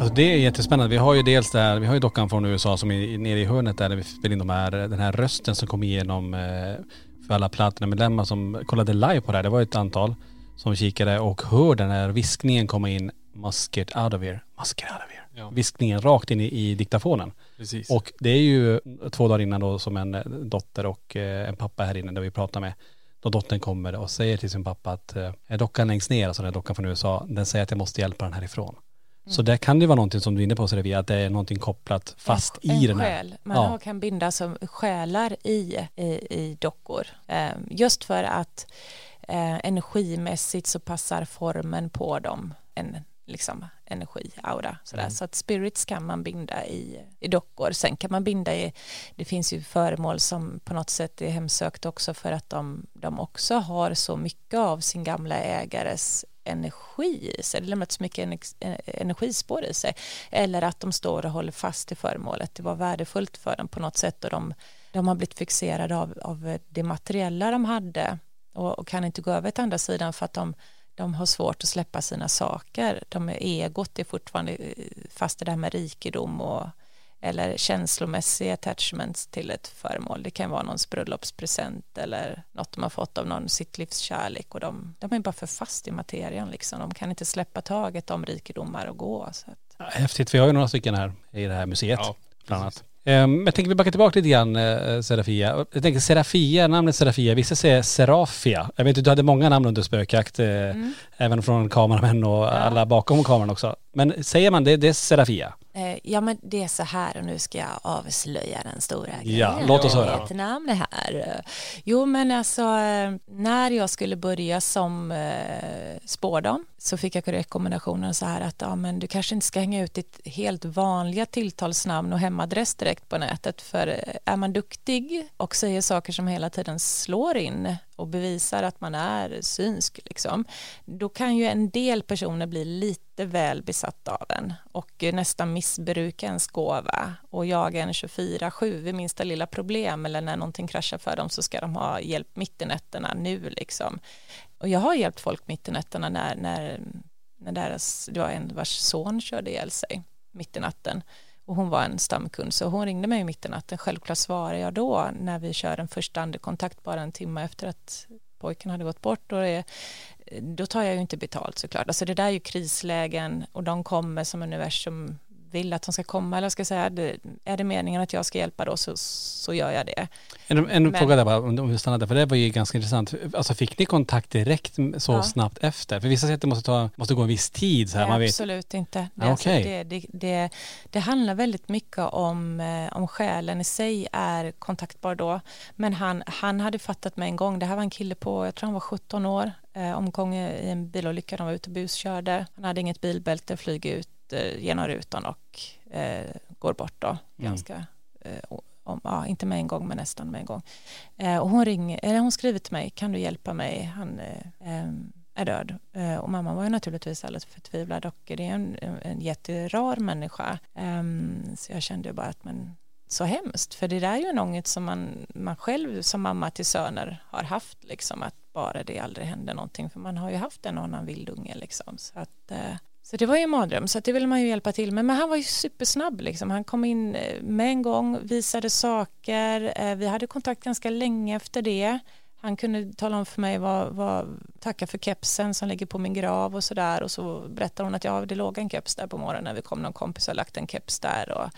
A: Alltså det är jättespännande. Vi har ju dels det här, vi har ju dockan från USA som är nere i hörnet där, där vi spelar in de här, den här rösten som kom igenom eh, för alla Platinum-medlemmar som kollade live på det här. Det var ett antal som kikade och hör den här viskningen komma in, must get out of here, must get out of here.
B: Ja.
A: Viskningen rakt in i, i diktafonen.
B: Precis.
A: Och det är ju två dagar innan då som en eh, dotter och eh, en pappa här inne där vi pratar med. Då dottern kommer och säger till sin pappa att dockan längst ner, alltså den här dockan från USA, den säger att jag måste hjälpa den härifrån. Så där kan det vara någonting som du är inne på Serafia, att det är någonting kopplat fast
C: en,
A: i
C: en
A: den här.
C: själ. Man
A: Ja.
C: kan binda som själar i, i, i dockor. Eh, just för att eh, energimässigt så passar formen på dem en liksom, energi, aura. Sådär.
A: Mm.
C: Så att spirits kan man binda i, i dockor. Sen kan man binda i, det finns ju föremål som på något sätt är hemsökt också för att de, de också har så mycket av sin gamla ägares energi i sig, det lämnat så mycket eh, energispår i sig eller att de står och håller fast i föremålet. Det var värdefullt för dem på något sätt och de, de har blivit fixerade av, av det materiella de hade och, och kan inte gå över till andra sidan för att de, de har svårt att släppa sina saker. De är egot är fortfarande eh, fast i det här med rikedom och eller känslomässiga attachments till ett föremål. Det kan vara någons bröllopspresent eller något de har fått av någon sitt livs kärlek och de, de är bara för fast i materien liksom. De kan inte släppa taget om rikedomar och gå. Så att,
A: Häftigt, vi har ju några stycken här i det här museet.
B: Ja,
A: bland annat. Ehm, jag tänker vi backar tillbaka lite grann, eh, Serafia. Jag tänker Serafia, namnet Serafia, vissa säger Serafia. Jag vet att du hade många namn under spökjakt, eh,
C: Mm.
A: även från kameramän och alla bakom kameran också. Men säger man det, det är Serafia?
C: eh, ja men det är så här och nu ska jag avslöja den stora
A: Ja,
C: grejen.
A: låt oss höra.
C: Ett namn här. Jo men alltså eh, när jag skulle börja som eh, spårdam så fick jag rekommendationen så här att ja, men du kanske inte ska hänga ut ditt helt vanliga tilltalsnamn och hemadress direkt på nätet för är man duktig och säger saker som hela tiden slår in och bevisar att man är synsk liksom, då kan ju en del personer bli lite väl besatta av en och nästan missbruka ens gåva och jaga en 24-7 vid minsta lilla problem eller när någonting kraschar för dem så ska de ha hjälp mitt i nätterna nu liksom. Och jag har hjälpt folk mitt i nätterna när, när, när deras, det var en vars son körde ihjäl sig mitt i natten och hon var en stamkund så hon ringde mig mitt i natten. Självklart svarade jag då när vi kör en första andekontakt bara en timme efter att pojken hade gått bort och det, då tar jag ju inte betalt såklart. Alltså det där är ju krislägen och de kommer som universum vill att de ska komma eller ska säga, det, är det meningen att jag ska hjälpa då så, så gör jag det.
A: En, en
C: Men-
A: fråga där bara, om vi stannar där, för det var ju ganska intressant. Alltså fick ni kontakt direkt så
C: Ja.
A: snabbt efter? För vissa säger att det måste, ta, måste gå en viss tid så här,
C: Nej,
A: man vet.
C: absolut inte. Det,
A: Ja,
C: alltså, det, det, det, det handlar väldigt mycket om, eh, om själen i sig är kontaktbar då. Men han, han hade fattat med en gång, det här var en kille på, jag tror han var 17 år, eh, omgång i en bilolycka, de var ute och buskörde. Han hade inget bilbälte, flyger ut eh, genom rutan och eh, går bort då.
A: Mm.
C: Ganska, o- om, ja, inte med en gång men nästan med en gång. Eh, och hon, ringer, eller hon skriver till mig, kan du hjälpa mig? Han är död. Och mamma var ju naturligtvis alldeles förtvivlad och det är en, en jätterar människa. Ehm, så jag kände bara att men så hemskt, för det där är ju en ångest som man, man själv som mamma till söner har haft, liksom att bara det aldrig händer någonting, för man har ju haft en annan vildunge liksom. Så att så det var ju en mardröm, så det ville man ju hjälpa till med. Men han var ju supersnabb, liksom. han kom in eh, med en gång, visade saker, eh, vi hade kontakt ganska länge efter det. Han kunde tala om för mig vad, vad tacka för kepsen som ligger på min grav och sådär och så berättade hon att ja, det låg en keps där på morgonen när vi kom, någon kompis har lagt en keps där och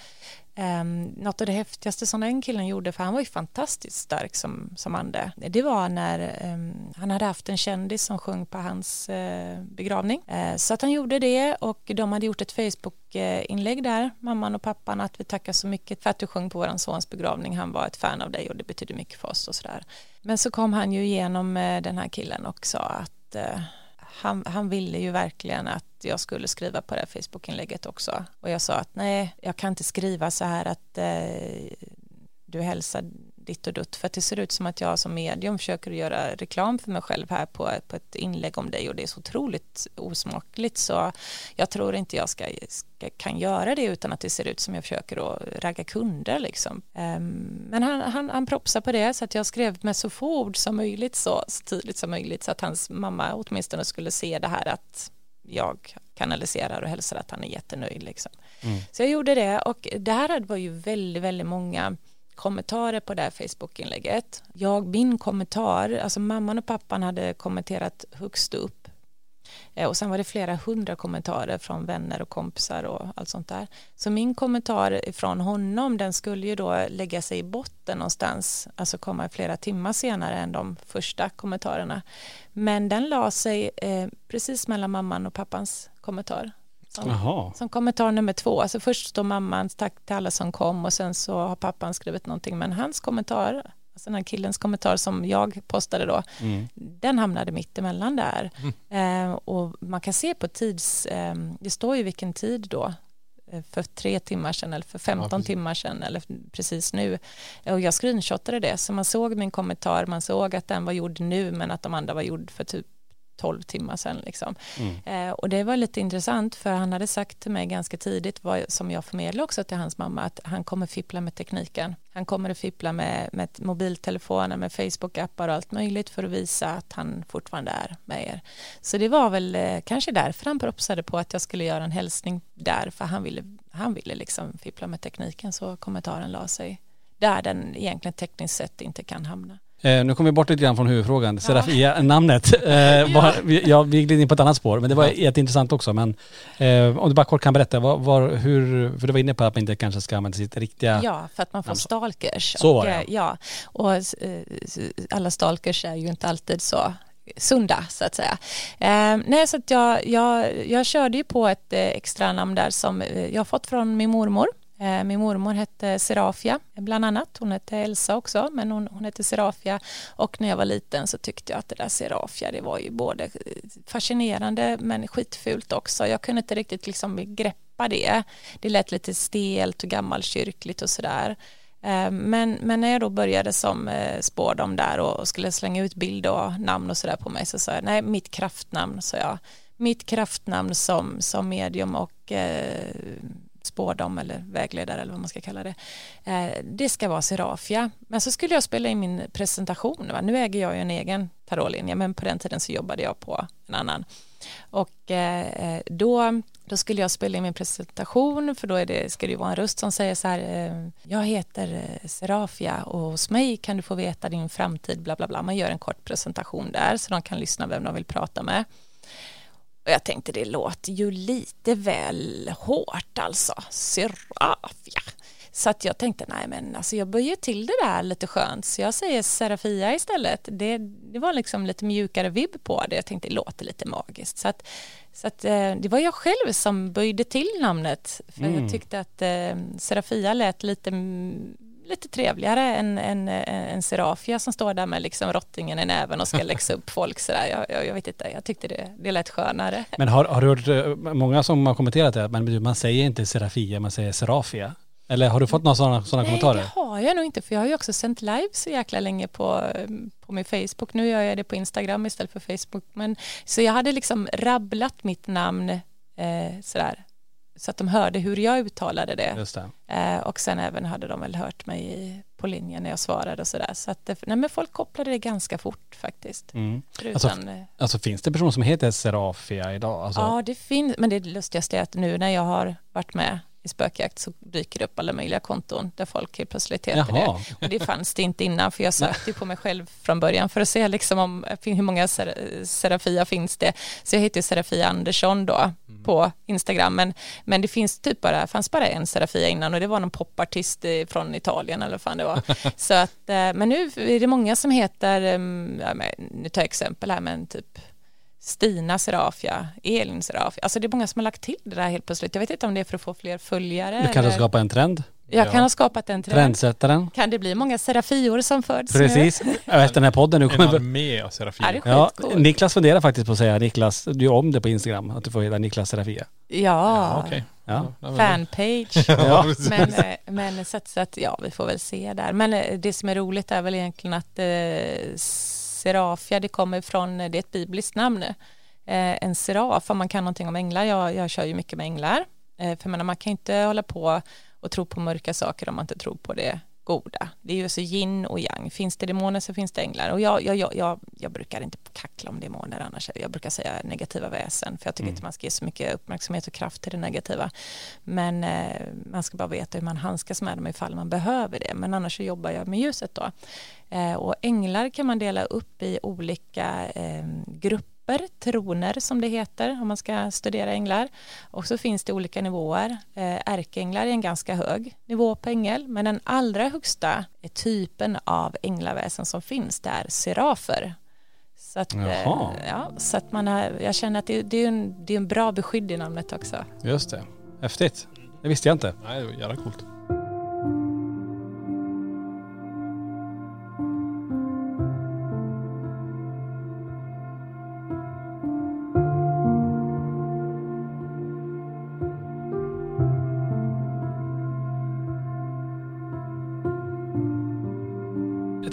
C: Um, något av det häftigaste som den killen gjorde, för han var ju fantastiskt stark som, som ande, det var när ehm, han hade haft en kändis som sjöng på hans eh, begravning. Eh, så att han gjorde det och de hade gjort ett Facebook-inlägg där, mamman och pappan, att vi tackar så mycket för att du sjöng på vår sons begravning. Han var ett fan av dig och det betyder mycket för oss och sådär. Men så kom han ju igenom eh, den här killen och sa att eh, han, han ville ju verkligen att jag skulle skriva på det här Facebook-inlägget också. Och jag sa att nej, jag kan inte skriva så här att eh, du hälsar ditt och dutt för att det ser ut som att jag som medium försöker göra reklam för mig själv här på, på ett inlägg om dig och det är så otroligt osmakligt så jag tror inte jag ska, ska, kan göra det utan att det ser ut som jag försöker att ragga kunder liksom. Um, men han, han, han propsade på det så att jag skrev med så få ord som möjligt så, så tydligt som möjligt så att hans mamma åtminstone skulle se det här att jag kanaliserar och hälsar att han är jättenöjd liksom. Mm. Så jag gjorde det och det här var ju väldigt, väldigt många kommentarer på det här Facebook-inlägget. Jag, min kommentar, alltså mamman och pappan hade kommenterat högst upp eh, och sen var det flera hundra kommentarer från vänner och kompisar och allt sånt där. Så min kommentar från honom den skulle ju då lägga sig i botten någonstans, alltså komma flera timmar senare än de första kommentarerna. Men den la sig eh, precis mellan mamman och pappans kommentar. Som, som kommentar nummer två, alltså först står mammans tack till alla som kom och sen så har pappan skrivit någonting men hans kommentar, alltså den här killens kommentar som jag postade då, mm. den hamnade mitt emellan där. Mm. Eh, och man kan se på tids, eh, det står ju vilken tid då, eh, för tre timmar sedan eller för 15 ja, timmar sedan eller precis nu. Och jag screenshotade det så man såg min kommentar, man såg att den var gjord nu men att de andra var gjord för typ 12 timmar sedan. Liksom. Mm. Eh, och det var lite intressant för han hade sagt till mig ganska tidigt, vad, som jag förmedlade också till hans mamma, att han kommer fippla med tekniken. Han kommer att fippla med, med mobiltelefoner, med Facebook-appar och allt möjligt för att visa att han fortfarande är med er. Så det var väl eh, kanske därför han propsade på att jag skulle göra en hälsning där, för han ville, han ville liksom fippla med tekniken så kommentaren la sig där den egentligen tekniskt sett inte kan hamna.
A: Eh, nu kommer vi bort lite grann från huvudfrågan. Serafia, namnet. Eh, ja. ja, vi gled in på ett annat spår, men det var ja. jätteintressant också. Men eh, om du bara kort kan berätta, var, var, hur, för du var inne på att man inte kanske ska använda sitt riktiga
C: Ja, för att man får namn. stalkers.
A: Så var det.
C: Och, eh, ja, och eh, alla stalkers är ju inte alltid så sunda så att säga. Eh, nej, så att jag, jag, jag körde ju på ett eh, extra namn där som jag har fått från min mormor Eh, Eh, min mormor hette Serafia bland annat. Hon hette Elsa också, men hon, hon hette Serafia. Och när jag var liten så tyckte jag att det där Serafia, det var ju både eh, fascinerande men skitfult också. Jag kunde inte riktigt liksom greppa det. Det lät lite stelt och gammalkyrkligt och sådär. Eh, men, men när jag då började som spårdom där och skulle slänga ut bild och namn och sådär på mig så sa jag nej, mitt kraftnamn, sa jag. Mitt kraftnamn som, som medium och eh, spårdom eller vägledare eller vad man ska kalla det. Eh, det ska vara Serafia. Men så skulle jag spela in min presentation. Va? Nu äger jag ju en egen tarotlinje men på den tiden så jobbade jag på en annan. Och eh, eh, då, då skulle jag spela in min presentation för då är det, ska det ju vara en röst som säger så här jag heter Serafia och hos mig kan du få veta din framtid bla bla bla. Man gör en kort presentation där så de kan lyssna vem de vill prata med. Och jag tänkte det låter ju lite väl hårt alltså. Serafia. Så att jag tänkte nej men alltså jag böjer till det där lite skönt så jag säger Serafia istället. Det, det var liksom lite mjukare vibb på det. Jag tänkte det låter lite magiskt. Så att, så att eh, det var jag själv som böjde till namnet. För mm. jag tyckte att eh, Serafia lät lite lite trevligare än, än, än Serafia som står där med liksom rottingen i näven och ska läxa upp folk sådär. Jag, jag, jag vet inte, jag tyckte det, det lät skönare.
A: Men har, har du hört eh, många som har kommenterat det, men man säger inte Serafia, man säger Serafia? Eller har du fått några sådana, sådana
C: Nej,
A: kommentarer?
C: Nej, det har jag nog inte, för jag har ju också sänt live så jäkla länge på, på min Facebook. Nu gör jag det på Instagram istället för Facebook. Men, så jag hade liksom rabblat mitt namn eh, sådär så att de hörde hur jag uttalade det.
A: det.
C: Eh, och sen även hade de väl hört mig på linjen när jag svarade och sådär. Så att nej, men folk kopplade det ganska fort faktiskt.
A: Mm. Alltså, eh, alltså, finns det personer som heter Serafia idag? Alltså...
C: Ja det finns, men det lustigaste är att nu när jag har varit med i spökjakt så dyker det upp alla möjliga konton där folk helt plötsligt heter Jaha. det. Och det fanns det inte innan för jag sökte på mig själv från början för att se liksom om hur många ser Serafia finns det. Så jag heter Serafia Andersson då. På Instagram men, men det finns typ bara, fanns bara en Serafia innan och det var någon popartist från Italien eller vad fan det var. så att, eh, men nu är det många som heter, mm, ja, nu tar jag exempel här men typ Stina Serafia, Elin Serafia. Alltså det är många som har lagt till det där helt plötsligt. Jag vet inte om det är för att få fler följare.
A: Du kanske eller... skapa en trend?
C: Jag
B: Ja.
C: kan ha skapat en trend.
A: Trendsättaren.
C: Kan det bli många serafior som föds nu?
A: Precis. Ja, Efter den här podden nu
B: En
A: kommer...
B: armé av Serafin.
C: Ja,
A: Ja. Niklas funderar faktiskt på att säga Niklas, du gör om det på Instagram, att du får heta Niklas Serafia.
C: Ja,
B: Ja, okej.
A: Ja.
C: Fanpage.
A: Ja.
C: men, eh, men så att, så att, ja, vi får väl se där. Men eh, det som är roligt är väl egentligen att eh, Serafia, det kommer från, det är ett bibliskt namn. Eh, en seraf, om man kan någonting om änglar, jag, jag kör ju mycket med änglar. Eh, för menar, man kan inte hålla på och tro på mörka saker om man inte tror på det goda. Det är ju så yin och yang. Finns det demoner så finns det änglar. Och jag, jag, jag, jag, brukar inte kackla om demoner annars. Jag brukar säga negativa väsen. För jag tycker inte man ska ge så mycket uppmärksamhet och kraft till det negativa. Men eh, man ska bara veta hur man handskas med dem ifall man behöver det. Men annars så jobbar jag med ljuset då. Eh, och änglar kan man dela upp i olika eh, grupper, troner som det heter om man ska studera änglar. Och så finns det olika nivåer. Eh, ärkeänglar är en ganska hög nivå på ängel, men den allra högsta är typen av änglaväsen som finns, det är serafer. Så att, eh,
A: Jaha.
C: ja, så att man har, jag känner att det, det, är en, det är en bra beskydd i namnet också.
A: Just det. Häftigt. Det visste jag inte.
B: Nej, det var jävla coolt.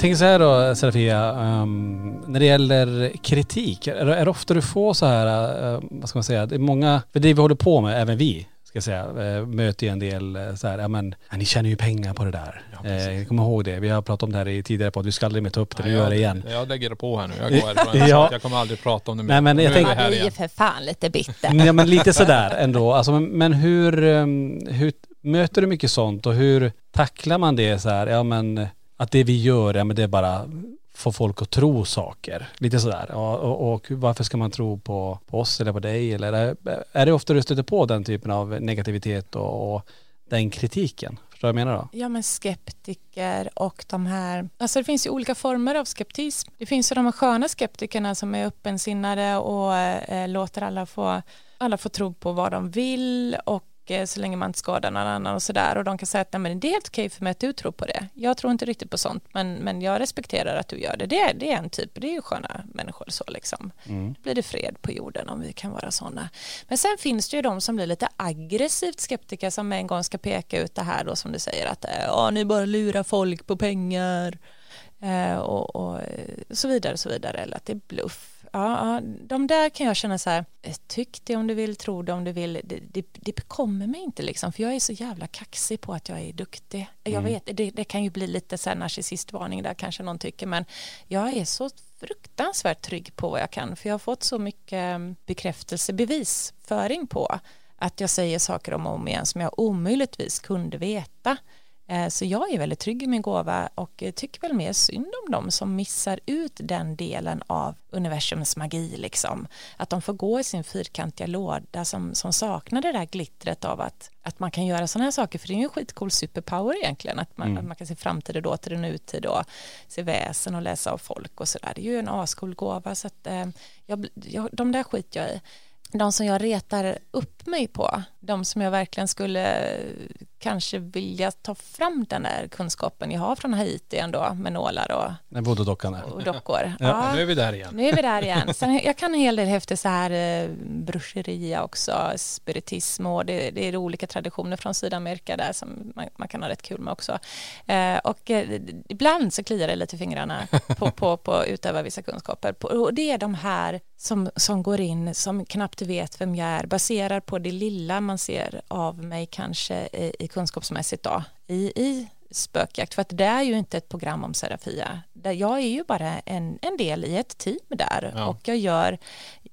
A: Tänker så här då Serafia, ehm, när det gäller kritik, är, är det ofta du får så här, eh, vad ska man säga, det är många, för det vi håller på med, även vi, ska jag säga, eh, möter ju en del eh, så här, ja men, ja, ni tjänar ju pengar på det där. eh, kom ihåg det, vi har pratat om det här i tidigare podd, vi ska aldrig mer ta upp det, nu gör jag det igen.
B: Jag lägger det på här nu. Jag går härifrån.
A: Ja.
B: Jag kommer aldrig prata om det mer.
A: Nej, men jag
B: Nu är
A: tänker-
B: vi här
C: Ja, det är ju för fan lite bitter.
A: Ja men lite sådär ändå. Alltså, men, men hur, ehm, hur möter du mycket sånt och hur tacklar man det så här, ja men att det vi gör, ja men det är bara få folk att tro saker. Lite sådär. Och, och, och varför ska man tro på, på oss eller på dig? Eller är, är det ofta du stöter på den typen av negativitet och, och den kritiken? Förstår du vad jag menar då?
C: Ja men skeptiker och de här, alltså det finns ju olika former av skeptism. Det finns ju de här sköna skeptikerna som är öppensinnade och eh, låter alla få, alla få tro på vad de vill och så länge man inte skadar någon annan och sådär och de kan säga att nej, men det är helt okej för mig att du tror på det. Jag tror inte riktigt på sånt men, men jag respekterar att du gör det. Det, är- det är en typ, det är ju sköna människor så liksom. Då blir det fred på jorden om vi kan vara sådana. Men sen finns det ju de som blir lite aggressivt skeptiker som en gång ska peka ut det här då som du säger att eh, ja, ni bara lurar folk på pengar eh, och, och eh, så vidare så vidare eller att det är bluff. Ja, de där kan jag känna så här, eh, tyck det om du vill, tro det om du vill, det, det, det kommer mig inte liksom, för jag är så jävla kaxig på att jag är duktig. Jag vet, det, det kan ju bli lite så här narcissistvarning där kanske någon tycker, men jag är så fruktansvärt trygg på vad jag kan, för jag har fått så mycket eh, bekräftelse, bevisföring på att jag säger saker om och om igen som jag omöjligtvis kunde veta. Eh, Så jag är väldigt trygg i min gåva och eh, tycker väl mer synd om dem som missar ut den delen av universums magi liksom. Att de får gå i sin fyrkantiga låda som, som saknar det där glittret av att, att man kan göra sådana här saker för det är ju en skitcool superpower egentligen att man, att man kan se framtid och dåtid och nutid och se väsen och läsa av folk och sådär. Det är ju en ascool gåva så att eh, jag, jag, de där skiter jag i de som jag retar upp mig på, de som jag verkligen skulle kanske vilja ta fram den där kunskapen jag har från Haiti ändå med nålar och,
A: där.
C: och dockor.
B: Ja, nu är vi där igen.
C: Nu är vi där igen. Sen, jag kan en hel del häftig så här eh, bruscheria också, spiritism och det, det är olika traditioner från Sydamerika där som man, man kan ha rätt kul med också. Eh, och eh, ibland så kliar det lite i fingrarna på, på, på att utöva vissa kunskaper. På, och det är de här som, som går in, som knappt vet vem jag är, baserar på det lilla man ser av mig kanske i, i kunskapsmässigt då, i, i spökjakt, för att det är ju inte ett program om Serafia. Jag är ju bara en, en del i ett team där
B: Ja.
C: och jag gör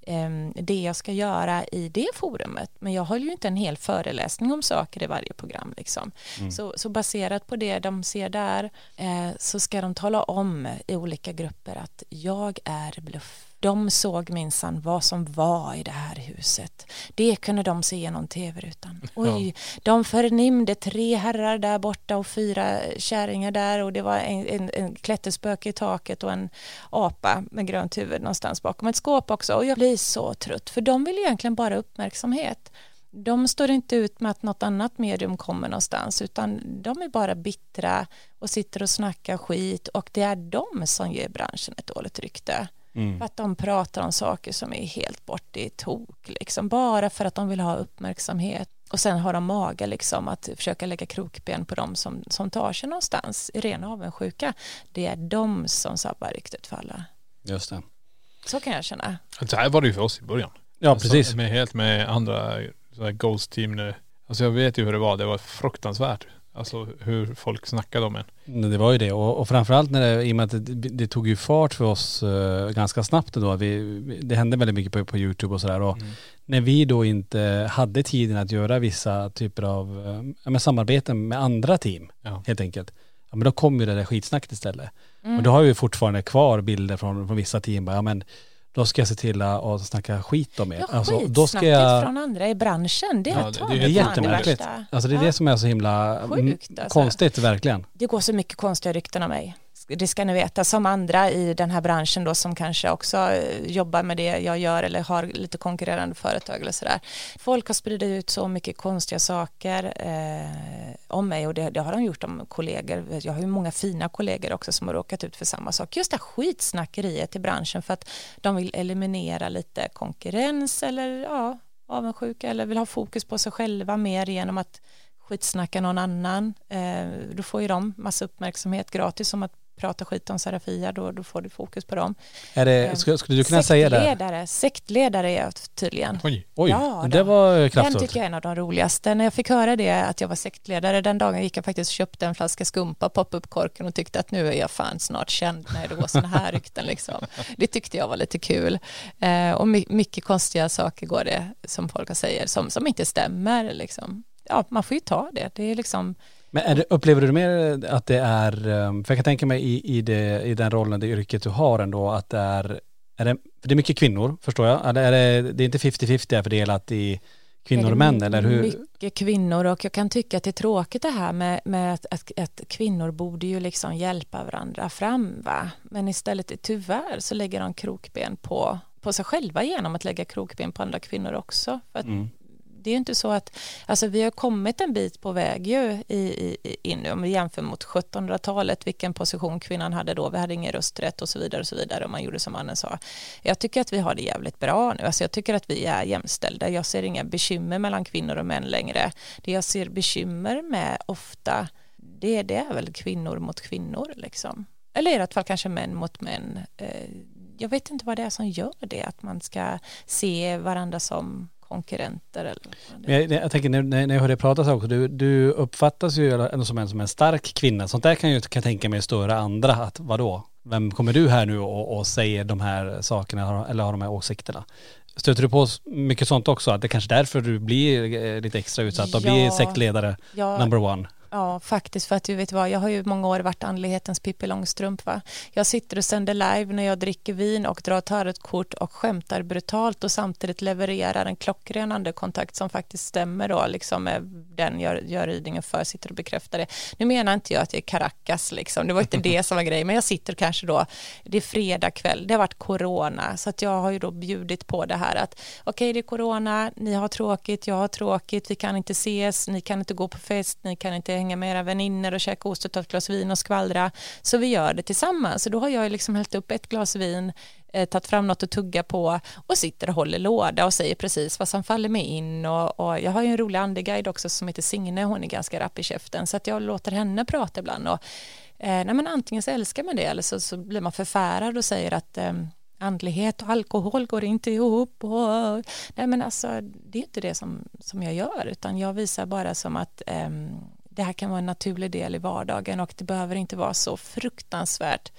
C: em, det jag ska göra i det forumet. Men jag håller ju inte en hel föreläsning om saker i varje program. Liksom. Så, så baserat på det de ser där eh, så ska de tala om i olika grupper att jag är bluff. De såg minsann vad som var i det här huset. Det kunde de se genom tv-rutan. Oj, de förnimde tre herrar där borta och fyra kärringar där och det var en, en, en klätterspöke i taket och en apa med grönt huvud någonstans bakom ett skåp också. Och jag blir så trött för de vill egentligen bara uppmärksamhet. De står inte ut med att något annat medium kommer någonstans utan de är bara bittra och sitter och snackar skit och det är de som ger branschen ett dåligt rykte.
A: Mm.
C: För att de pratar om saker som är helt bort i tok, liksom. bara för att de vill ha uppmärksamhet. Och sen har de mage liksom att försöka lägga krokben på dem som, som tar sig någonstans i ren avundsjuka. Det är de som sabbar ryktet för alla.
A: Just det.
C: Så kan jag känna.
B: Så här var det ju för oss i början.
A: Ja
B: Alltså,
A: precis.
B: med, helt med andra så här Ghost team nu. Alltså jag vet ju hur det var. Det var fruktansvärt. Alltså hur folk snackade om en.
A: Det var ju det och, och framförallt när det, i och med att det, det tog ju fart för oss eh, ganska snabbt då. Vi, det hände väldigt mycket på, på YouTube och sådär och när vi då inte hade tiden att göra vissa typer av eh, ja, men samarbeten med andra team
B: Ja.
A: helt enkelt. Ja men då kom ju det där skitsnacket istället.
C: Mm.
A: Och då har vi fortfarande kvar bilder från, från vissa team. Bara, Ja men då ska jag se till att att snacka skit om er.
C: Ja,
A: Alltså, då ska jag,
C: från andra i branschen, det
B: Ja,
C: är
B: det- det är
A: jättemärkligt. Alltså det är
C: Ja.
A: det som är så himla
C: Sjukt, alltså.
A: konstigt verkligen.
C: Det går så mycket konstiga rykten om mig. Det ska ni veta, som andra i den här branschen då som kanske också eh, jobbar med det jag gör eller har lite konkurrerande företag eller sådär. Folk har spridit ut så mycket konstiga saker eh, om mig och det, det har de gjort om kollegor. Jag har ju många fina kollegor också som har råkat ut för samma sak. Just det här skitsnackeriet i branschen för att de vill eliminera lite konkurrens eller ja, avundsjuka eller vill ha fokus på sig själva mer genom att skitsnacka någon annan. Eh, då får ju de massa uppmärksamhet gratis om att prata skit om Sarafia, då, då får du fokus på dem.
A: Är det, skulle, skulle du kunna säga det?
C: Sektledare, sektledare är jag tydligen.
B: Oj.
A: Oj,
C: Ja,
A: det var
C: Den
A: kraftfullt.
C: tycker jag är en av de roligaste. När jag fick höra det, att jag var sektledare, den dagen gick jag faktiskt och köpte en flaska skumpa, poppade upp korken och tyckte att nu är jag fan snart känd när det går sådana här rykten. Liksom. Det tyckte jag var lite kul. Eh, och my- mycket konstiga saker går det, som folk säger, som, som inte stämmer. Liksom. Ja, man får ju ta det. Det är liksom,
A: Men det, upplever du mer att det är, um, för jag kan tänka mig i, i, det, i den rollen, det yrket du har ändå, att det är, är det, det är mycket kvinnor förstår jag, eller är det, det är inte 50-50 är fördelat i kvinnor och män eller hur?
C: Mycket kvinnor och jag kan tycka att det är tråkigt det här med, med att, att, att kvinnor borde ju liksom hjälpa varandra fram va. Men istället tyvärr så lägger de krokben på, på sig själva genom att lägga krokben på andra kvinnor också. För att
A: Mm
C: det är ju inte så att, alltså vi har kommit en bit på väg ju i, i, i- in om vi jämför mot 1700-talet, vilken position kvinnan hade då, vi hade ingen rösträtt och så vidare och så vidare och man gjorde som mannen sa. Jag tycker att vi har det jävligt bra nu, alltså jag tycker att vi är jämställda, jag ser inga bekymmer mellan kvinnor och män längre. Det jag ser bekymmer med ofta, det, det är väl kvinnor mot kvinnor liksom. Eller i alla fall kanske män mot män. Eh, jag vet inte vad det är som gör det, att man ska se varandra som konkurrenter eller.
A: Men jag, jag tänker när, när jag hör dig prata så också, du, du uppfattas ju ändå som en, som en stark kvinna. Sånt där kan jag ju kan tänka mig störa andra. Att vadå? Vem kommer du här nu och, och säger de här sakerna eller har de här åsikterna? Stöter du på mycket sånt också? Att det kanske är därför du blir eh, lite extra utsatt och blir
C: Ja.
A: sektledare
C: Ja,
A: number one?
C: Ja, faktiskt för att du vet vad, jag har ju många år varit andlighetens Pippi Långstrump va. Jag sitter och sänder live när jag dricker vin och drar tarotkort och skämtar brutalt och samtidigt levererar en klockren andekontakt som faktiskt stämmer då liksom med den jag gör readingen för, sitter och bekräftar det. Nu menar inte jag att jag är Caracas liksom, det var inte det som var grejen, men jag sitter kanske då, det är fredag kväll, det har varit corona, så att jag har ju då bjudit på det här att okej det är corona, ni har tråkigt, jag har tråkigt, vi kan inte ses, ni kan inte gå på fest, ni kan inte hänga med era vänner och käka ost och ta ett glas vin och skvallra, så vi gör det tillsammans. Så då har jag liksom hällt upp ett glas vin, eh, tagit fram något att tugga på och sitter och håller låda och säger precis vad som faller mig in. Och, och jag har ju en rolig andeguide också som heter Signe, hon är ganska rapp i käften. Så att jag låter henne prata ibland. Och eh, nej men antingen så älskar man det eller så, så blir man förfärad och säger att eh, andlighet och alkohol går inte ihop. Och nej men alltså det är inte det som, som jag gör utan jag visar bara som att ehm, det här kan vara en naturlig del i vardagen och det behöver inte vara så fruktansvärt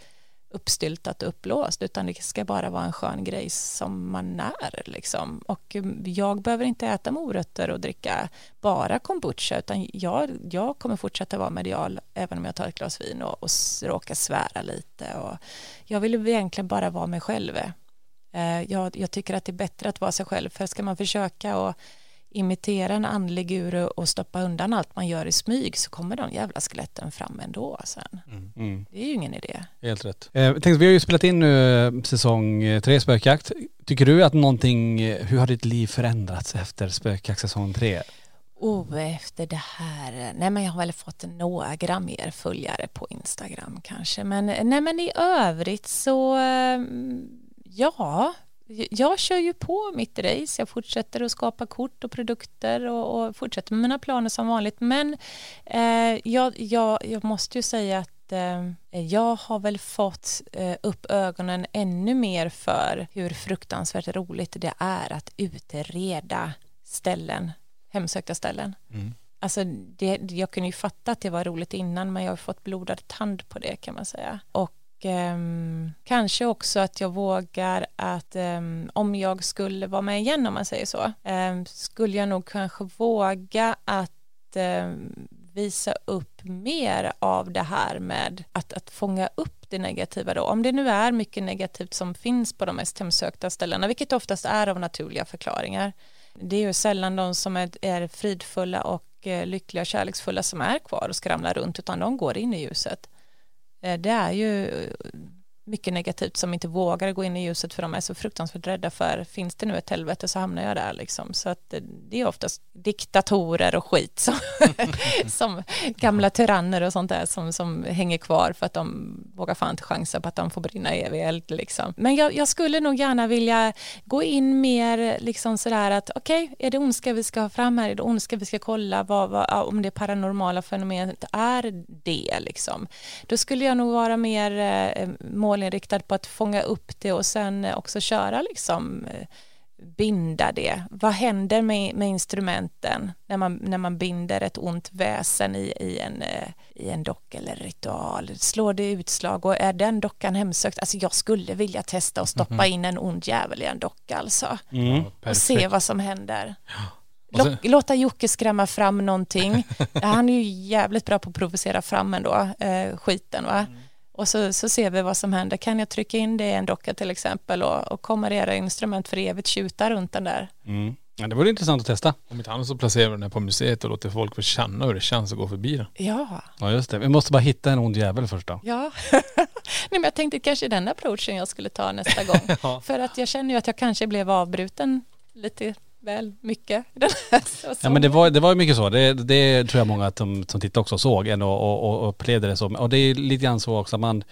C: uppstyltat och uppblåst utan det ska bara vara en skön grej som man är liksom. och mm, jag behöver inte äta morötter och dricka bara kombucha utan jag, jag kommer fortsätta vara medial även om jag tar ett glas vin och, och råkar svära lite och jag vill egentligen bara vara mig själv eh, jag, jag tycker att det är bättre att vara sig själv för ska man försöka och imitera en andlig guru och stoppa undan allt man gör i smyg så kommer de jävla skeletten fram ändå sen.
A: Mm.
C: Det är ju ingen idé.
A: Helt rätt. Eh, tänkte, vi har ju spelat in nu eh, säsong eh, tre spökjakt. Tycker du att någonting, eh, hur har ditt liv förändrats efter spökjakt säsong tre?
C: Oh, efter det här, nej men jag har väl fått några mer följare på Instagram kanske, men nej men i övrigt så, ja, jag kör ju på mitt race, jag fortsätter att skapa kort och produkter och, och fortsätter med mina planer som vanligt, men eh, jag, jag, jag måste ju säga att eh, jag har väl fått eh, upp ögonen ännu mer för hur fruktansvärt roligt det är att utreda ställen, hemsökta ställen. Alltså det, jag kunde ju fatta att det var roligt innan men jag har fått blodad tand på det kan man säga. Och ehm, kanske också att jag vågar att ehm, om jag skulle vara med igen om man säger så ehm, skulle jag nog kanske våga att ehm, visa upp mer av det här med att, att fånga upp det negativa då. Om det nu är mycket negativt som finns på de mest hemsökta ställena, vilket oftast är av naturliga förklaringar. Det är ju sällan de som är, är fridfulla och eh, lyckliga och kärleksfulla som är kvar och skramlar runt, utan de går in i ljuset. Eh, det är ju mycket negativt som inte vågar gå in i ljuset för de är så fruktansvärt rädda för finns det nu ett helvete så hamnar jag där liksom så att det är oftast diktatorer och skit som, som gamla tyranner och sånt där som, som hänger kvar för att de vågar fan inte chansa på att de får brinna i evig eld liksom. Men jag, jag skulle nog gärna vilja gå in mer liksom sådär att okej, är det ondska vi ska ha fram här, är det ondska vi ska kolla vad, vad, om det paranormala fenomenet är det liksom. Då skulle jag nog vara mer eh, målinriktad på att fånga upp det och sen eh, också köra liksom eh, binda det. Vad händer med, med instrumenten när man, när man binder ett ont väsen i, i, en, eh, i en docka eller ritual? Slår det utslag och är den dockan hemsökt? Alltså jag skulle vilja testa att stoppa in en ond jävel i en docka alltså och se vad som händer.
B: Och
C: Lock, låta Jocke skrämma fram någonting. Han är ju jävligt bra på att provocera fram ändå, eh, skiten va. Och så, så ser vi vad som händer. Kan jag trycka in det i en docka till exempel och, och kommer era instrument för evigt tjuta runt den där?
A: Mm. Ja, det vore intressant att testa.
B: Om inte annat så placerar vi den här på museet och låter folk få känna hur det känns att gå förbi den.
C: Ja,
A: Ja just det. Vi måste bara hitta en ond jävel först då.
C: ja. Nej, men jag tänkte kanske den approachen jag skulle ta nästa gång. För att jag känner ju att jag kanske blev avbruten lite väl mycket. den här
A: Ja men det var, det var ju mycket så. Det, det tror jag många att de, som tittade också såg ändå och, och, och upplevde det så. Och det är lite grann så också man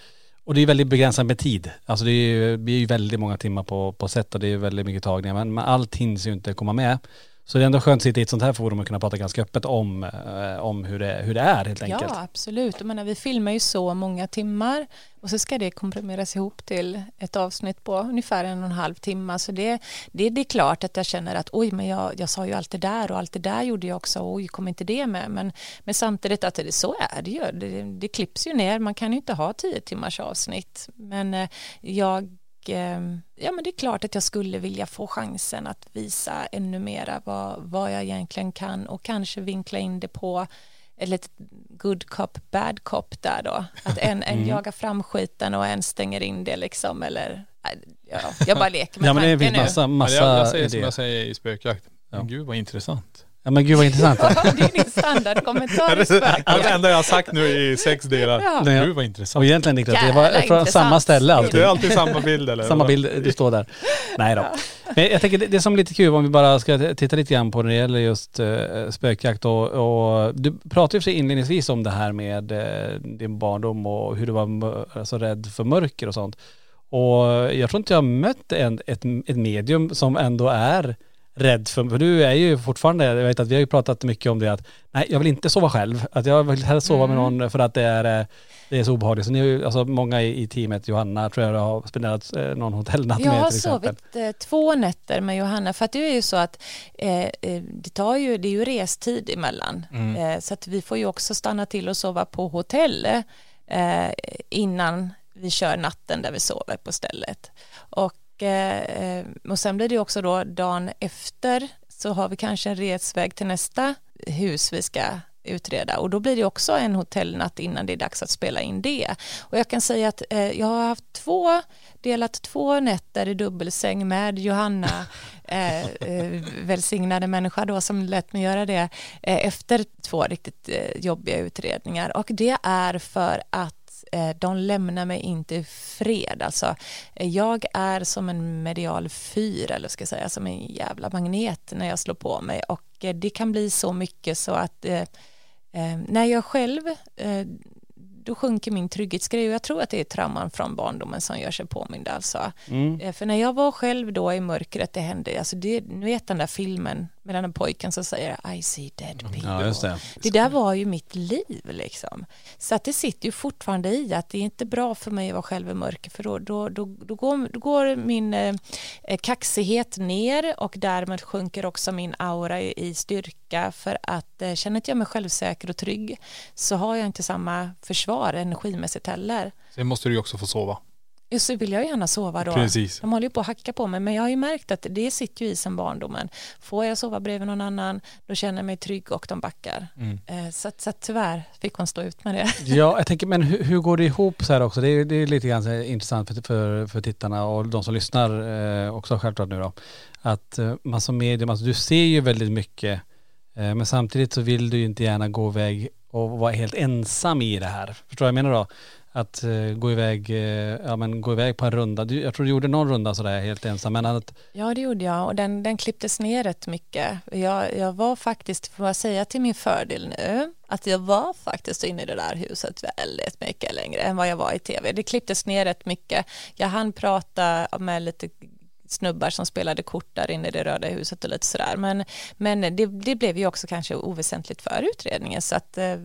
A: och det är väldigt begränsat med tid. Alltså det är ju, det är ju väldigt många timmar på, på set och det är väldigt mycket tagningar. Men, men allt hinns ju inte komma med. Så det är ändå skönt att sitta i ett sånt här forum och kunna prata ganska öppet om, eh, om hur, det, hur det är helt enkelt.
C: Ja, absolut. Jag menar, vi filmar ju så många timmar och så ska det komprimeras ihop till ett avsnitt på ungefär en och en halv timme. Så det, det, det är klart att jag känner att oj, men jag, jag sa ju allt det där och allt det där gjorde jag också. Oj, kom inte det med? Men, men samtidigt att det, så är det ju. Det, det klipps ju ner. Man kan ju inte ha tio timmars avsnitt. Men eh, jag eh, ja men det är klart att jag skulle vilja få chansen att visa ännu mera vad, vad jag egentligen kan och kanske vinkla in det på ett litet good cop, bad cop där då. Att en, en jagar fram skiten och en stänger in det liksom eller ja, jag bara leker med
A: Ja men det
C: tanken
A: finns massa, massa
B: jag, jag säger som
A: idéer.
B: jag säger i spökjakt. Men gud vad intressant.
A: Ja men gud vad intressant.
C: Det är din standardkommentar i spöken.
B: Det enda jag har sagt nu i sex delar.
C: Ja.
B: Gud vad
A: Och
B: intressant.
A: egentligen Niklas, det var från
C: intressant.
A: samma ställe alltid.
B: Det är alltid samma bild eller?
A: Samma bild, du står där. Nej då. Men jag tänker det, det som är lite kul om vi bara ska titta lite grann på när det gäller just uh, spökjakt och, och du pratade ju för sig inledningsvis om det här med eh, din barndom och hur du var alltså, rädd för mörker och sånt. Och jag tror inte jag har mött en, ett, ett medium som ändå är rädd för, för du är ju fortfarande, jag vet att vi har ju pratat mycket om det att nej jag vill inte sova själv, att jag vill hellre sova med någon för att det är eh, det är så obehagligt. Så ni har ju, alltså många i, i teamet, Johanna tror jag har spenderat eh, någon hotellnatt
C: Jag
A: med
C: har
A: till exempel.
C: sovit eh, två nätter med Johanna för att det är ju så att eh, eh, det tar ju, det är ju restid emellan. Eh, så att vi får ju också stanna till och sova på hotell innan vi kör natten där vi sover på stället. Och, eh, och sen blir det också då dagen efter så har vi kanske en resväg till nästa hus vi ska utreda och då blir det också en hotellnatt innan det är dags att spela in det. Och jag kan säga att eh, jag har haft två, delat två nätter i dubbelsäng med Johanna, eh, eh, välsignade människa då som lät mig göra det eh, efter två riktigt eh, jobbiga utredningar och det är för att eh, de lämnar mig inte i fred. Alltså, jag är som en medial fyr, eller ska jag säga, som en jävla magnet när jag slår på mig och eh, det kan bli så mycket så att eh, när jag själv då sjunker min trygghetsgrej och jag tror att det är trauman från barndomen som gör sig påmind alltså.
A: Mm.
C: För när jag var själv då i mörkret, det hände, alltså det, nu vet den där filmen med den pojken som säger I see dead people.
A: Ja, det.
C: Det där var ju mitt liv liksom. Så att det sitter ju fortfarande i att det är inte bra för mig att vara själv i mörker för då, då, då, då, går, då går min eh, kaxighet ner och därmed sjunker också min aura i, i styrka för att eh, känner inte jag mig självsäker och trygg så har jag inte samma försvar energimässigt heller.
B: Sen måste du ju också få sova.
C: Just så vill jag gärna sova då.
B: Precis.
C: De håller ju på att hacka på mig men jag har ju märkt att det sitter ju i sen barndomen. Får jag sova bredvid någon annan då känner jag mig trygg och de backar.
B: Mm.
C: Eh, Så, så tyvärr fick hon stå ut med det.
A: Ja, jag tänker, men hur, hur går det ihop så här också? Det är, det är lite grann intressant för, för, för tittarna och de som lyssnar eh, också självklart nu då. Att eh, man som medium, alltså du ser ju väldigt mycket eh, men samtidigt så vill du ju inte gärna gå iväg och vara helt ensam i det här. Förstår du vad jag menar då? Att uh, gå iväg, uh, ja men gå iväg på en runda. Du, jag tror du gjorde någon runda sådär helt ensam men att,
C: Ja, det gjorde jag och den, den klipptes ner rätt mycket. Jag, jag var faktiskt, får jag säga till min fördel nu, att jag var faktiskt inne i det där huset väldigt mycket längre än vad jag var i tv. Det klipptes ner rätt mycket. Jag hann prata med lite snubbar som spelade kort där inne i det röda huset och lite sådär. Men, men det, det blev ju också kanske oväsentligt för utredningen så att eh,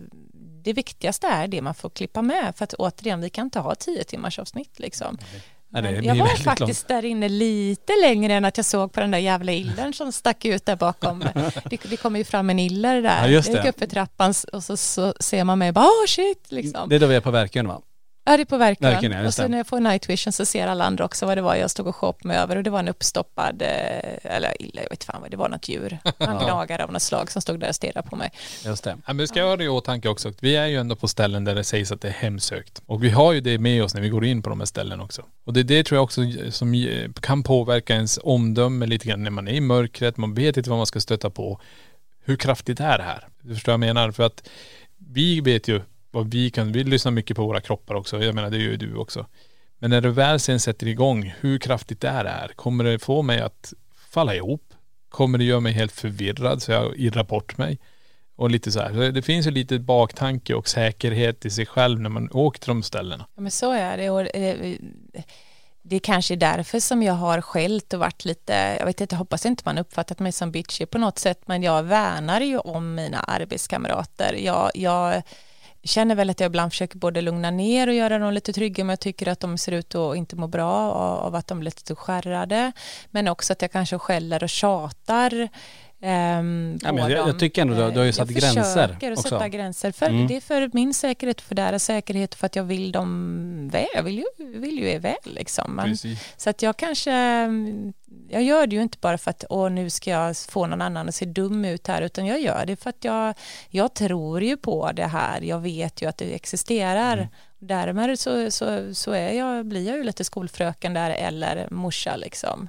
C: det viktigaste är det man får klippa med för att återigen vi kan inte ha tio timmars avsnitt liksom.
A: det blir
C: jag var faktiskt där inne lite längre än att jag såg på den där jävla illern som stack ut där bakom. Det, det kommer ju fram en iller där.
A: Ja, just
C: Jag gick
A: det.
C: upp för trappan och så, så ser man mig bara oh shit
A: långt.
C: liksom.
A: Det är då vi är på Verkön va?
C: Ja, det är på verkligen.
A: Verkligen, ja,
C: och
A: just
C: så
A: det.
C: när jag får night vision så ser alla andra också vad det var jag stod och shop mig över och det var en uppstoppad, eh, eller illa, jag vet fan vad det var, något djur. En gnagare av något slag som stod där och stirrade på mig.
A: Just det.
B: Men vi ska ha det i åtanke också. Vi är ju ändå på ställen där det sägs att det är hemsökt. Och vi har ju det med oss när vi går in på de här ställen också. Och det är det tror jag också som eh, kan påverka ens omdöme lite grann när man är i mörkret, man vet inte vad man ska stöta på. Hur kraftigt är det här? Du förstår vad jag menar? För att vi vet ju vad vi kan, vi lyssnar mycket på våra kroppar också. Jag menar det gör ju du också. Men när du väl sen sätter igång, hur kraftigt det här? Kommer det få mig att falla ihop? Kommer det göra mig helt förvirrad så jag irrar bort mig? Och lite så här. Det finns ju lite baktanke och säkerhet i sig själv när man åker till de ställena.
C: Ja, men så är det. Och det är kanske därför som jag har skällt och varit lite, jag vet inte, hoppas inte man uppfattat mig som bitchy på något sätt, men jag värnar ju om mina arbetskamrater. Jag, jag känner väl att jag ibland försöker både lugna ner och göra dem lite trygga men jag tycker att de ser ut att inte må bra av av att de blir lite skärrade. Men också att jag kanske skäller och tjatar ehm,
A: Ja, men jag- jag tycker ändå du har- du har ju
C: Jag
A: satt gränser
C: försöker att
A: också.
C: sätta gränser. För
A: Mm.
C: Det är för min säkerhet, för deras säkerhet, för att jag vill dem väl. Jag vill ju, vill ju er väl liksom. Men, så att jag kanske, jag gör det ju inte bara för att åh, nu ska jag få någon annan att se dum ut här, utan jag gör det för att jag, jag tror ju på det här. Jag vet ju att det existerar.
A: Mm.
C: Därmed så, så, så är jag, blir jag ju lite skolfröken där eller morsa liksom.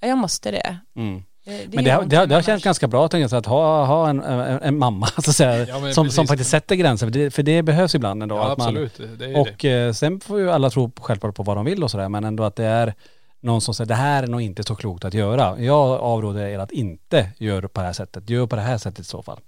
C: Ja, Jag måste det.
A: Mm.
C: Det- det
A: Men det, har- det, har- det har känts ganska bra tänker jag, så att ha, ha en, en, en mamma så att säga,
B: Ja,
A: som, som faktiskt sätter gränser. För det, för det behövs ibland ändå.
B: Ja,
A: att man,
B: absolut. Det är ju det.
A: och eh, sen får ju alla tro självklart på vad de vill och sådär men ändå att det är någon som säger det här är nog inte så klokt att göra. Jag avråder er att inte göra på det här sättet. Gör på det här sättet i så fall.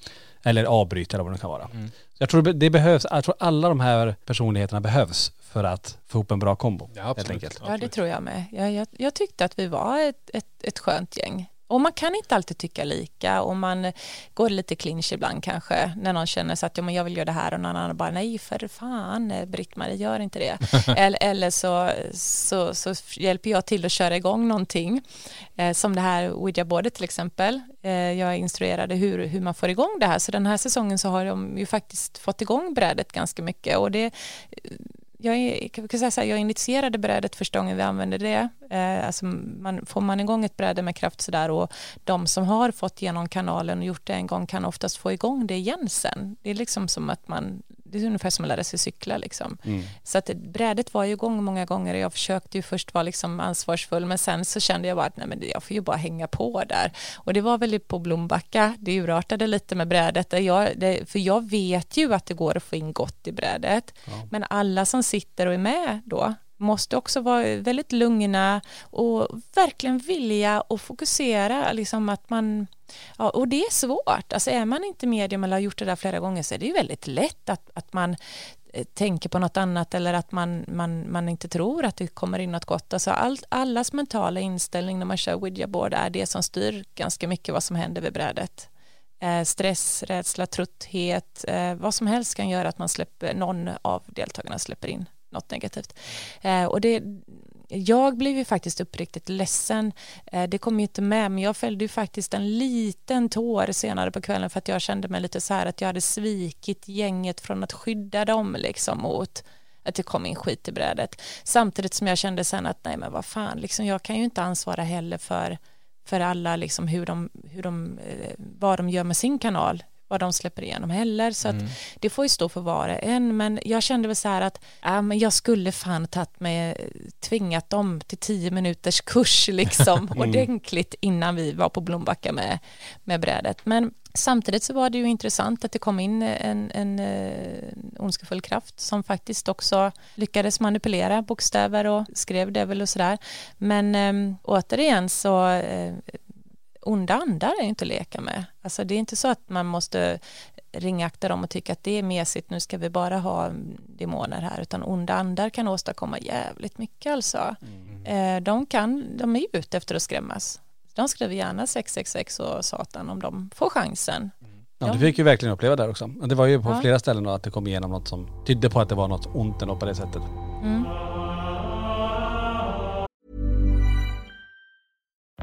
A: Eller avbryt eller vad det kan vara.
B: Mm.
A: Så jag tror det behövs, jag tror alla de här personligheterna behövs för att få ihop en bra kombo.
B: Ja,
A: helt
B: absolut.
C: Ja, det tror jag med. Jag, jag, jag tyckte att vi var ett, ett, ett skönt gäng. Och man kan inte alltid tycka lika. Och man går lite clinch ibland kanske när någon känner så att ja, men jag vill göra det här. Och någon annan bara nej för fan Britt-Marie gör inte det. eller eller så, så, så hjälper jag till att köra igång någonting. Eh, som det här Ouija-bordet till exempel. Eh, jag instruerade hur, hur man får igång det här. Så den här säsongen så har de ju faktiskt fått igång brädet ganska mycket. Och det jag, jag, kan säga så här, jag initierade brädet första gången vi använde det. Eh, alltså man, får man igång ett bräde med kraft sådär och de som har fått genom kanalen och gjort det en gång kan oftast få igång det igen sen. Det är liksom som att man det är ungefär som att lära sig cykla liksom.
A: Mm.
C: Så att brädet var ju igång många gånger och jag försökte ju först vara liksom ansvarsfull men sen så kände jag bara att nej men jag får ju bara hänga på där. Och det var väl på Blombacka, det urartade lite med brädet. Jag, det, för jag vet ju att det går att få in gott i brädet.
A: Ja.
C: Men alla som sitter och är med då måste också vara väldigt lugna och verkligen vilja och fokusera liksom att man ja, och det är svårt, alltså är man inte medium eller har gjort det där flera gånger så är det ju väldigt lätt att, att man eh, tänker på något annat eller att man, man, man inte tror att det kommer in något gott. Alltså all, allas mentala inställning när man kör widgetboard är det som styr ganska mycket vad som händer vid brädet. Eh, stress, rädsla, trötthet, eh, vad som helst kan göra att man släpper, någon av deltagarna släpper in något negativt. Eh, och det, jag blev ju faktiskt uppriktigt ledsen. Eh, det kom ju inte med, men jag fällde ju faktiskt en liten tår senare på kvällen för att jag kände mig lite så här att jag hade svikit gänget från att skydda dem liksom mot att det kom in skit i brädet. Samtidigt som jag kände sen att nej men vad fan, liksom, jag kan ju inte ansvara heller för, för alla liksom hur de, hur de, eh, vad de gör med sin kanal vad de släpper igenom heller. Så
A: Mm.
C: att det får ju stå för var och en. Men jag kände väl så här att äh, men jag skulle fan tagit mig, tvingat dem till tio minuters kurs liksom
A: Mm.
C: ordentligt innan vi var på Blombacka med, med brädet. Men samtidigt så var det ju intressant att det kom in en, en, en ondskefull kraft som faktiskt också lyckades manipulera bokstäver och skrev det väl och sådär. Men äm, återigen så äh, onda andar är ju inte att leka med. Alltså det är inte så att man måste ringakta dem och tycka att det är mesigt, nu ska vi bara ha demoner här, utan onda andar kan åstadkomma jävligt mycket alltså. Mm. De, kan, de är ju ute efter att skrämmas. De skriver gärna 666 och Satan om de får chansen.
A: Ja, du fick ju verkligen uppleva det också. Det var ju på
C: Ja.
A: flera ställen då att det kom igenom något som tydde på att det var något ont ändå på det sättet.
C: Mm.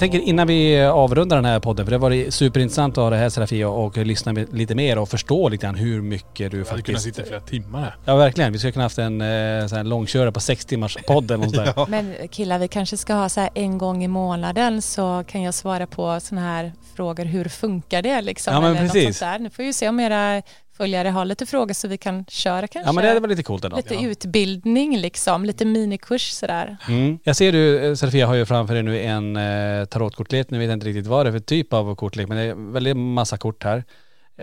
A: Jag tänker innan vi avrundar den här podden, för det var det superintressant att ha det här Serafia och lyssna lite mer och förstå lite grann hur mycket du
B: Jag hade kunnat
A: faktiskt...
B: sitta i flera timmar här.
A: Ja verkligen. Vi skulle kunna haft en eh, sån här långkörare på sex timmars podd eller något där.
C: Men killar, vi kanske ska ha så här en gång i månaden så kan jag svara på sådana här frågor. Hur funkar det liksom?
A: Ja, men
C: Eller något
A: precis.
C: sånt där. Nu får vi se om era följare har lite frågor så vi kan köra kanske.
A: Ja men det var lite coolt ändå.
C: Lite utbildning liksom, lite minikurs sådär.
A: Mm. Jag ser du, eh, Serafia har ju framför dig nu en eh, tarotkortlek. Nu vet jag inte riktigt vad det är för typ av kortlek men det är väldigt massa kort här.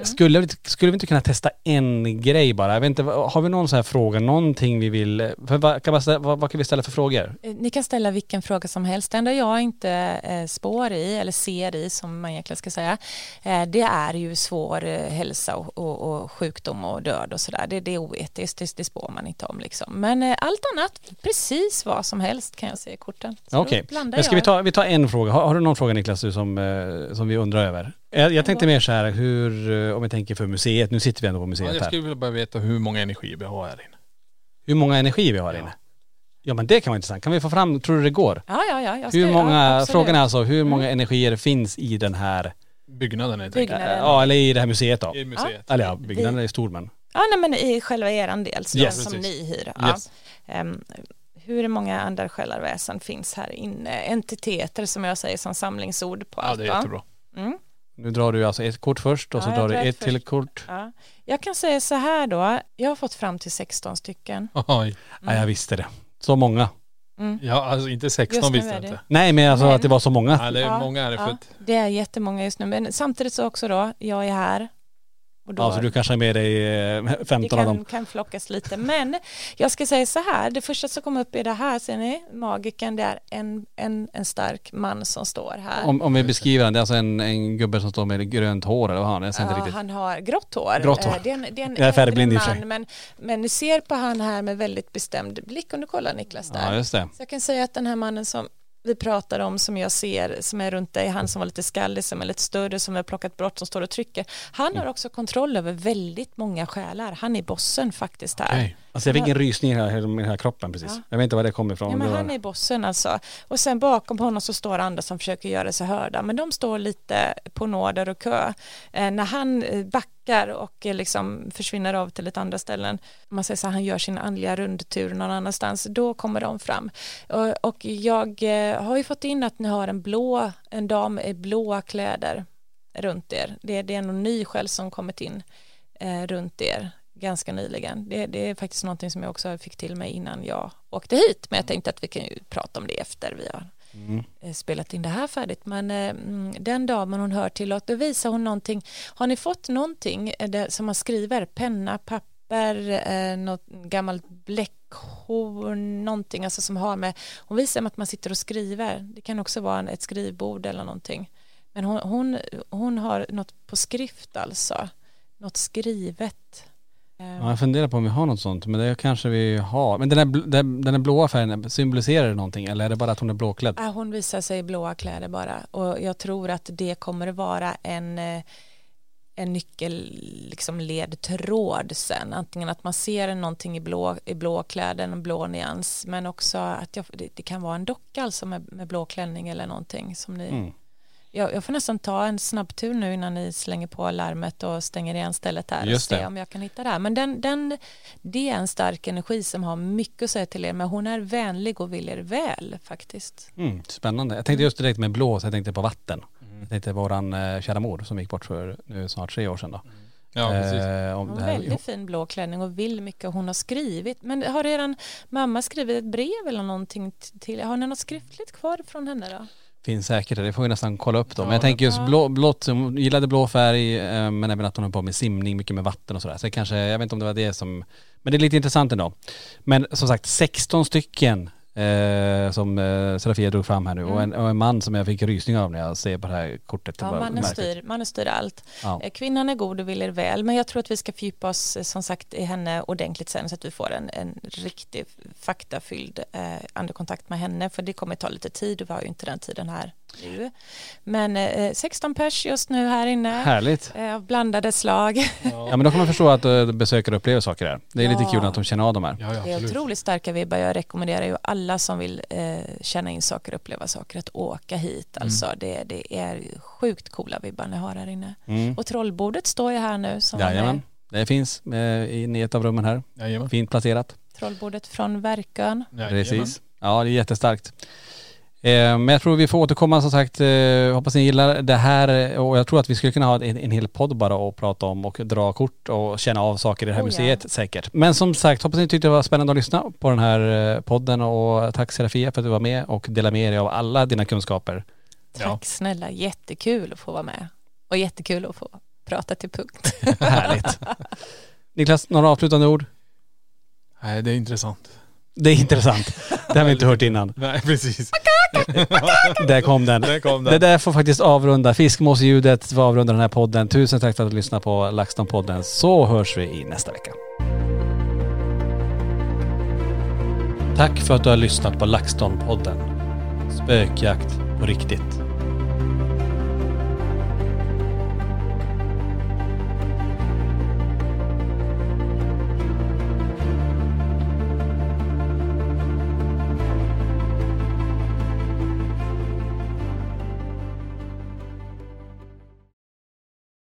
A: Skulle, vi- skulle vi inte kunna testa en grej bara? Jag vet inte, har vi någon sån här fråga, någonting vi vill, för vad, kan man, vad, vad kan vi ställa för frågor?
C: Eh, Ni kan ställa vilken fråga som helst. Det enda jag inte eh, spår i, eller ser i som man egentligen ska säga, eh, det är ju svår eh, hälsa och, och, och sjukdom och död och sådär. Det, det är oetiskt, det, det spår man inte om liksom. Men eh, allt annat, precis vad som helst kan jag se i korten.
A: Okej, men ska vi ta, vi tar en fråga. Har, har du någon fråga Niklas du, som, som vi undrar över? Jag, jag tänkte mer så här, hur, eh, om vi tänker för museet, nu sitter vi ändå på
B: Ja,
A: museet
B: jag
A: här.
B: skulle vilja bara veta hur många energier vi har här inne.
A: Hur många energi vi har
B: Ja.
A: inne? Ja men det kan vara intressant. Kan vi få fram, tror du det går?
C: Ja, ja, ja. Jag ska,
A: Hur många,
C: ja,
A: frågan är alltså hur många
C: Mm.
A: energier finns i den här,
B: Byggnaden enkelt.
C: Byggnaden.
A: ja eller i det här museet då?
B: I museet.
A: Eller ja, byggnaden är stor men.
C: Ja, nej, men i själva eran del så
A: Yes.
C: som
B: Precis.
C: ni hyr. Ja.
A: Yes.
C: Ehm, hur många andra själarväsen finns här inne? Entiteter som jag säger som samlingsord på
B: Ja
C: allt.
B: det är jättebra.
C: Mm.
A: Nu drar du alltså ett kort först och så
C: Ja, jag
A: drar du ett
C: ett
A: till kort.
C: Ja. Jag kan säga så här då, jag har fått fram till 16 stycken.
B: Oj.
A: Ja jag visste det. Så många.
C: Mm.
B: Ja alltså inte 16
C: Just nu
B: visste jag inte.
A: Nej men alltså
C: Men-
A: att det var så många.
B: Ja, det är
C: Ja,
B: många är det för
C: Ja,
B: att
C: det är jättemånga just nu, men samtidigt så också då, jag är här. Och då,
A: Ja så du kanske har med dig eh,
C: det
A: 15 av
C: kan,
A: dem.
C: kan flockas lite, men jag ska säga så här, det första som kommer upp är det här, ser ni, magiken, det är en, en, en stark man som står här.
A: Om, om vi beskriver den, det är alltså en, en gubbe som står med grönt hår eller vad har han?
C: Ja,
A: riktigt.
C: han har grått hår.
A: Grått hår.
C: Eh, Det är en, det är en
A: Jag är färgblind
C: äldre
A: i sig.
C: man, men, men ni ser på han här med väldigt bestämd blick om du kollar Niklas där.
A: Ja just det.
C: Så jag kan säga att den här mannen som vi pratar om som jag ser som är runt dig, han som var lite skallig, som är lite större, som har plockat brott, som står och trycker. Han
A: Mm.
C: har också kontroll över väldigt många själar. Han är bossen faktiskt här.
B: Okej.
A: Alltså jag fick en rysning här, med den här kroppen precis.
C: Ja.
A: Jag vet inte var det kommer ifrån.
C: Ja, men han är bossen alltså. Och sen bakom honom så står andra som försöker göra sig hörda. Men de står lite på nåder och kö. Eh, när han eh, backar och eh, liksom försvinner av till ett andra ställen, om man säger så här, han gör sin andliga rundtur någon annanstans, då kommer de fram. Och, och jag eh, har ju fått in att ni har en blå, en dam i blåa kläder runt er. Det, det är någon ny själ som kommit in runt er ganska nyligen. Det, det är faktiskt någonting som jag också fick till mig innan jag åkte hit. Men jag tänkte att vi kan ju prata om det efter vi har
A: Mm.
C: eh, spelat in det här färdigt. Men eh, mm, den damen hon hör till då visar hon någonting. Har ni fått någonting eh, där, som man skriver? Penna, papper, eh, något gammalt bläckhorn, någonting alltså som har med, hon visar med att man sitter och skriver. Det kan också vara en, ett skrivbord eller någonting. Men hon, hon, hon har något på skrift alltså. Något skrivet. Eh,
A: Ja, jag funderar på om vi har något sånt, men det kanske vi har. Men den här, den, den här blåa färgen, symboliserar det någonting eller är det bara att hon är blåklädd?
C: Ja, hon visar sig i blåa kläder bara och jag tror att det kommer att vara en eh, en nyckel liksom ledtråd sen antingen att man ser någonting i blå, i blå kläder, en blå nyans men också att jag, det, det kan vara en docka alltså med, med blå klänning eller någonting som ni
A: Mm.
C: Jag, jag får nästan ta en snabbtur nu innan ni slänger på larmet och stänger igen stället här och
A: Just
C: se
A: det.
C: om jag kan hitta det här. Men den, den, det är en stark energi som har mycket att säga till er, men hon är vänlig och vill er väl faktiskt.
A: Mm, spännande. Jag tänkte just direkt med blå, så jag tänkte på vatten. Jag tänkte våran eh, kära mor som gick bort för nu snart tre år sedan då.
B: Ja precis.
A: Eh, om
C: Hon
A: det
C: har väldigt fin blå klänning och vill mycket. Hon har skrivit, men har eran mamma skrivit ett brev eller någonting till? Har ni något skriftligt kvar från henne då?
A: Finns säkert, det får vi nästan kolla upp då. Men
B: Ja,
A: jag tänker just blå, blått, hon gillade blå färg eh, men även att hon höll på med simning, mycket med vatten och sådär. Så det kanske, jag vet inte om det var det som, men det är lite intressant ändå. Men som sagt 16 stycken eh, som eh, Serafia drog fram här nu och, en, och en man som jag fick rysningar av när jag ser på det här kortet.
C: Ja, mannen
A: märkligt.
C: styr, mannen styr allt.
A: Ja.
C: Eh, Kvinnan är god och vill er väl, men jag tror att vi ska fördjupa oss eh, som sagt i henne ordentligt sen så att vi får en, en riktig faktafylld eh, andekontakt med henne, för det kommer ta lite tid och vi har ju inte den tiden här nu. Men eh, 16 pers just nu här inne,
A: Härligt.
C: eh, av blandade slag.
A: Ja men då kan man förstå att uh, besökare upplever saker där. Det är lite
C: Ja.
A: kul att de känner av de här.
B: Ja, ja
C: Det är otroligt starka vibbar. Jag rekommenderar ju alla som vill eh, känna in saker och uppleva saker att åka hit. Alltså det, det är sjukt coola vibbar ni har här inne.
A: Mm.
C: Och trollbordet står ju här nu som
A: Jajamän. Det finns eh, i ett av rummen här.
B: Jajamän.
A: Fint placerat.
C: Trollbordet från Verkön.
B: Jajamän.
A: Precis. Ja det är jättestarkt. Eh, men jag tror vi får återkomma som sagt. Eh, hoppas ni gillar det här eh, och jag tror att vi skulle kunna ha en, en hel podd bara och prata om och dra kort och känna av saker i det här
C: Oh, ja.
A: museet säkert. Men som sagt, hoppas ni tyckte det var spännande att lyssna på den här podden och tack Serafia för att du var med och delade med dig av alla dina kunskaper.
C: Tack snälla, jättekul att få vara med. Och jättekul att få prata till punkt.
A: Härligt. Niklas, några avslutande ord?
B: Nej det är intressant.
A: Det är intressant. Det har vi inte hört innan.
B: Nej precis.
A: Där kom den.
B: Där kom den.
A: Det där får faktiskt avrunda. Fiskmåsljudet får avrunda den här podden. Tusen tack för att du lyssnade på LaxTon-podden. Så hörs vi i nästa vecka. Tack för att du har lyssnat på LaxTon-podden. Spökjakt på riktigt.